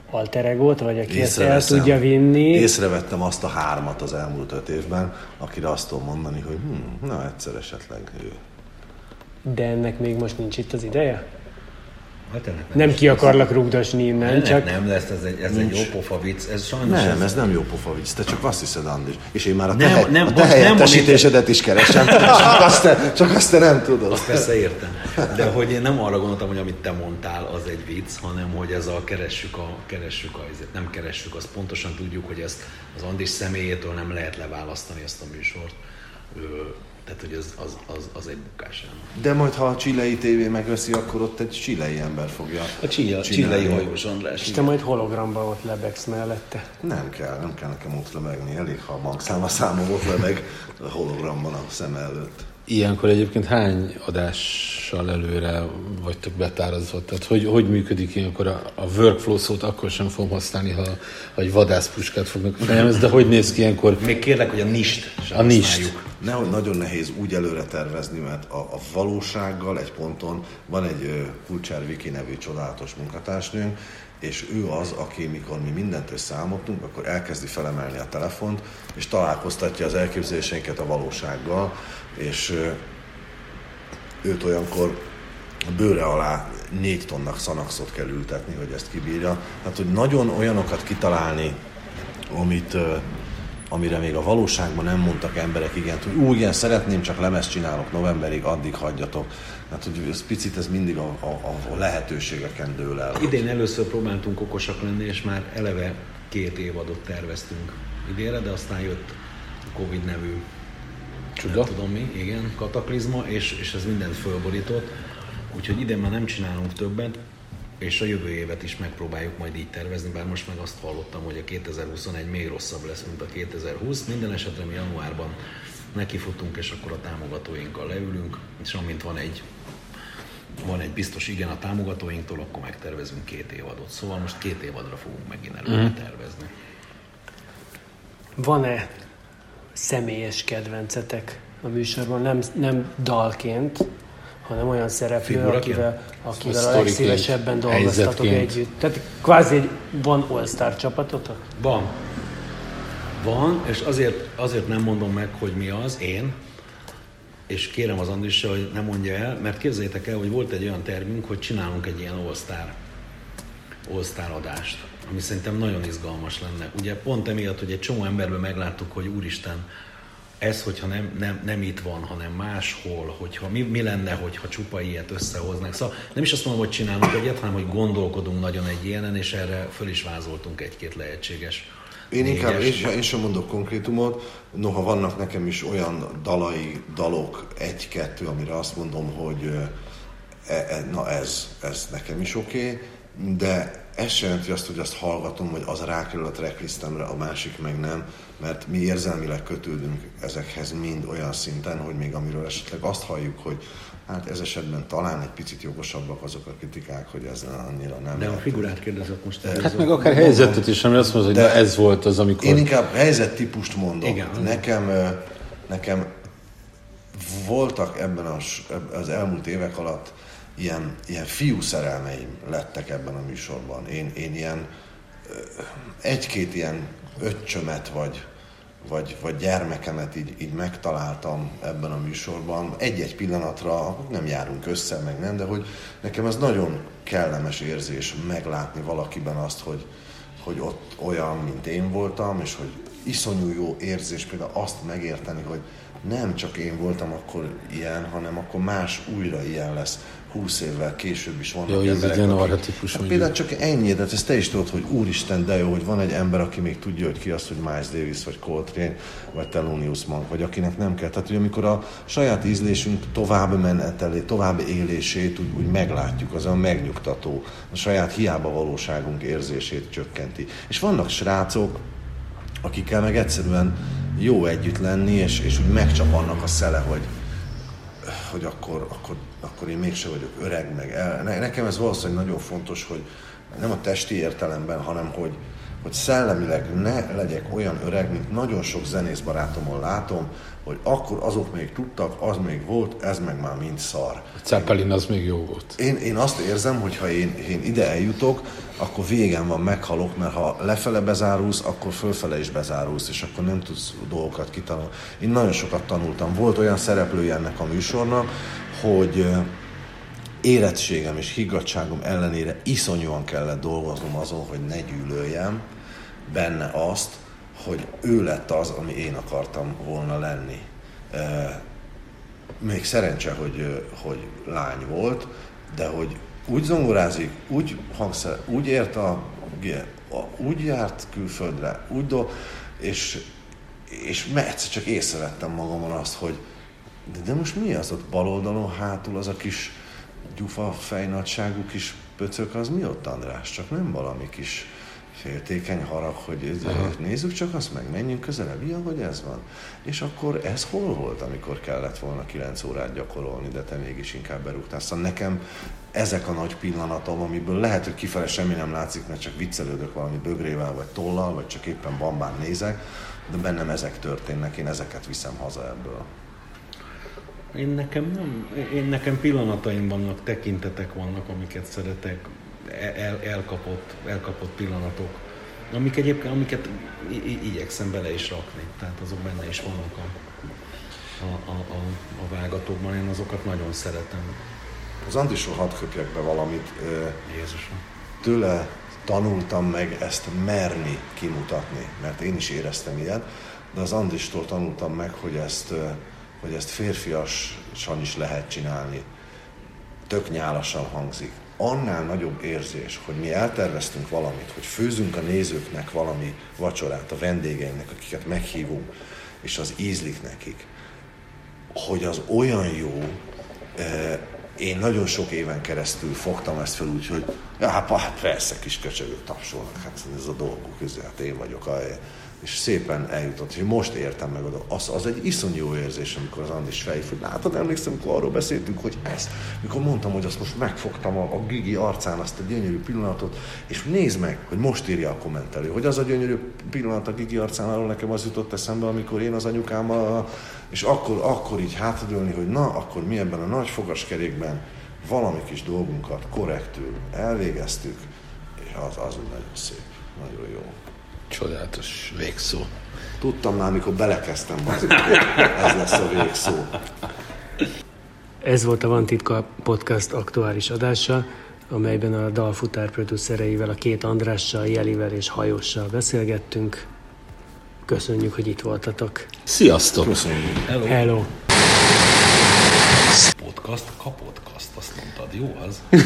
B: alter egót, vagy aki ezt el tudja vinni.
D: Észrevettem azt a hármat az elmúlt öt évben, akire azt tudom mondani, hogy hm, na egyszer esetleg ő.
B: De ennek még most nincs itt az ideje? Hát ennek nem, nem ki akarlak rugdosni innen,
C: ennek
B: csak...
C: Nem lesz, ez egy, ez egy jó pofa vicc, ez sajnos...
D: Nem, ez, ez nem jó pofa vicc, te csak azt hiszed, Andis. És én már a te, nem, nem, a te helyettesítésedet is keresem, csak azt, te, csak azt te nem tudod.
C: Azt persze értem. De hogy én nem arra gondoltam, hogy amit te mondtál, az egy vicc, hanem hogy ez a keressük a, keressük a, nem keressük, azt pontosan tudjuk, hogy ezt az Andis személyétől nem lehet leválasztani ezt a műsort tehát, hogy az, az, az, az egy bukás.
D: De majd, ha a csilei tévé megveszi, akkor ott egy csilei ember fogja
C: A csilla, csilei hajós András.
B: És te majd hologramban ott lebegsz mellette.
D: Nem kell, nem kell nekem ott lebegni. Elég, ha a bankszámla számom ott lebeg a hologramban a szem előtt.
E: Ilyenkor egyébként hány adással előre vagytok betárazva? Tehát hogy, hogy működik ilyenkor a, a workflow szót akkor sem fogom használni, ha, ha egy vadászpuskát fognak fejemhez, de hogy néz ki ilyenkor?
C: Még kérlek, hogy a nist
E: A nist.
D: Nehogy nagyon nehéz úgy előre tervezni, mert a, a valósággal egy ponton van egy Kulcsár Viki nevű csodálatos munkatársnőnk, és ő az, aki mikor mi mindent összeállmodtunk, akkor elkezdi felemelni a telefont, és találkoztatja az elképzeléseinket a valósággal, és őt olyankor a bőre alá négy tonnak szanaxot kell ültetni, hogy ezt kibírja. Tehát, hogy nagyon olyanokat kitalálni, amit, amire még a valóságban nem mondtak emberek igent, hogy úgy igen, szeretném, csak lemezt csinálok novemberig, addig hagyjatok. Hát, hogy ez picit ez mindig a, a, a lehetőségeken dől el.
C: Idén először próbáltunk okosak lenni, és már eleve két évadot terveztünk idénre, de aztán jött a Covid nevű Csuda. nem tudom mi, igen, kataklizma, és, és ez mindent fölborított. Úgyhogy idén már nem csinálunk többet, és a jövő évet is megpróbáljuk majd így tervezni, bár most meg azt hallottam, hogy a 2021 még rosszabb lesz, mint a 2020. Minden esetre mi januárban nekifutunk, és akkor a támogatóinkkal leülünk, és amint van egy van egy biztos igen a támogatóinktól, akkor megtervezünk két évadot. Szóval most két évadra fogunk megint előre mm. tervezni.
B: Van-e személyes kedvencetek a műsorban? Nem, nem dalként, hanem olyan szereplő, akivel, akivel a legszívesebben dolgoztatok együtt. Tehát kvázi egy, van All-Star csapatotok?
C: Van. Van, és azért, azért nem mondom meg, hogy mi az, én, és kérem az Andrissal, hogy ne mondja el, mert képzeljétek el, hogy volt egy olyan tervünk, hogy csinálunk egy ilyen All-Star, All-Star adást, ami szerintem nagyon izgalmas lenne. Ugye pont emiatt, hogy egy csomó emberben megláttuk, hogy úristen, ez, hogyha nem, nem, nem itt van, hanem máshol, hogyha mi, mi lenne, hogyha csupa ilyet összehoznak. Szóval nem is azt mondom, hogy csinálunk egyet, hanem hogy gondolkodunk nagyon egy ilyenen, és erre föl is vázoltunk egy-két lehetséges
D: én inkább, én, én sem mondok konkrétumot, noha vannak nekem is olyan dalai, dalok, egy-kettő, amire azt mondom, hogy e, e, na ez, ez nekem is oké, okay, de ez sem jelenti azt, hogy azt hallgatom, hogy az rákerül a tracklistemre, a másik meg nem, mert mi érzelmileg kötődünk ezekhez mind olyan szinten, hogy még amiről esetleg azt halljuk, hogy hát ez esetben talán egy picit jogosabbak azok a kritikák, hogy ez annyira nem.
C: De a figurát kérdezek most.
E: El. Hát meg akár helyzetet is, ami azt mondja, hogy de ez volt az, amikor...
D: Én inkább helyzettípust mondok. Igen. Nekem, nekem voltak ebben az, az elmúlt évek alatt ilyen, ilyen fiú szerelmeim lettek ebben a műsorban. Én, én ilyen egy-két ilyen öccsömet vagy, vagy, vagy gyermekemet így, így megtaláltam ebben a műsorban. Egy-egy pillanatra nem járunk össze, meg nem, de hogy nekem ez nagyon kellemes érzés meglátni valakiben azt, hogy, hogy ott olyan, mint én voltam, és hogy iszonyú jó érzés például azt megérteni, hogy nem csak én voltam akkor ilyen, hanem akkor más újra ilyen lesz. 20 évvel később is vannak
E: jó, emberek, ez egy arhetipus.
D: Hát például csak ennyi, de ezt te is tudod, hogy úristen, de jó, hogy van egy ember, aki még tudja, hogy ki az, hogy Miles Davis, vagy Coltrane, vagy Thelonious Monk, vagy akinek nem kell. Tehát, hogy amikor a saját ízlésünk tovább menetelé, tovább élését úgy, úgy meglátjuk, az a megnyugtató, a saját hiába valóságunk érzését csökkenti. És vannak srácok, akikkel meg egyszerűen jó együtt lenni, és, és úgy megcsap annak a szele, hogy, hogy akkor, akkor, akkor én mégse vagyok öreg, meg el. Nekem ez valószínűleg nagyon fontos, hogy nem a testi értelemben, hanem hogy, hogy szellemileg ne legyek olyan öreg, mint nagyon sok zenész barátomon látom, hogy akkor azok még tudtak, az még volt, ez meg már mind szar.
E: A Zeppelin az még jó volt.
D: Én, én azt érzem, hogy ha én, én ide eljutok, akkor végem van, meghalok, mert ha lefele bezárulsz, akkor fölfele is bezárulsz, és akkor nem tudsz dolgokat kitanulni. Én nagyon sokat tanultam. Volt olyan szereplője ennek a műsornak, hogy érettségem és higgadságom ellenére iszonyúan kellett dolgoznom azon, hogy ne gyűlöljem benne azt, hogy ő lett az, ami én akartam volna lenni. Még szerencse, hogy, hogy lány volt, de hogy úgy zongorázik, úgy hangszer, úgy ért a, úgy járt külföldre, úgy do, és, és egyszer csak észrevettem magamon azt, hogy de, de most mi az ott bal oldalon hátul, az a kis gyufa fejnagyságú kis pöcök, az mi ott András? Csak nem valami kis féltékeny harag, hogy ez, nézzük csak azt meg, menjünk közelebb, ilyen, hogy ez van. És akkor ez hol volt, amikor kellett volna 9 órát gyakorolni, de te mégis inkább berúgtál. Szóval nekem ezek a nagy pillanatom, amiből lehet, hogy kifele semmi nem látszik, mert csak viccelődök valami bögrével, vagy tollal, vagy csak éppen bambán nézek, de bennem ezek történnek, én ezeket viszem haza ebből.
C: Én nekem nem, én nekem pillanataim vannak, tekintetek vannak, amiket szeretek, el, elkapott, elkapott pillanatok, amik egyébként, amiket igyekszem bele is rakni, tehát azok benne is vannak a, a, a, a, a vágatókban, én azokat nagyon szeretem.
D: Az Andisról hadd köpjek be valamit.
C: Jézusom.
D: Tőle tanultam meg ezt merni kimutatni, mert én is éreztem ilyet, de az Andistól tanultam meg, hogy ezt, hogy ezt férfiasan is lehet csinálni. Tök nyálasan hangzik. Annál nagyobb érzés, hogy mi elterveztünk valamit, hogy főzünk a nézőknek valami vacsorát, a vendégeinknek, akiket meghívunk, és az ízlik nekik, hogy az olyan jó, én nagyon sok éven keresztül fogtam ezt fel úgy, hogy Ja, hát, persze, kis köcsögök tapsolnak, hát ez a dolguk, ez, hát én vagyok. A, és szépen eljutott, és most értem meg oda. Az, az egy iszonyú jó érzés, amikor az Andis fejfut. Látod, emlékszem, amikor arról beszéltünk, hogy ezt, mikor mondtam, hogy azt most megfogtam a, a Gigi arcán azt a gyönyörű pillanatot, és nézd meg, hogy most írja a kommentelő, hogy az a gyönyörű pillanat a Gigi arcán, arról nekem az jutott eszembe, amikor én az anyukámmal, és akkor, akkor így hátadőlni, hogy na, akkor mi ebben a nagy fogaskerékben valami kis dolgunkat korrektül elvégeztük, és az, az úgy nagyon szép, nagyon jó.
E: Csodálatos végszó.
D: Tudtam már, amikor belekezdtem, az, ez lesz a végszó.
B: Ez volt a Van Titka Podcast aktuális adása, amelyben a dalfutár producereivel, a két Andrással, Jelivel és Hajóssal beszélgettünk. Köszönjük, hogy itt voltatok.
E: Sziasztok!
D: Köszönjük.
C: Hello.
B: Hello!
C: Podcast, kapodcast, azt mondtad, jó az?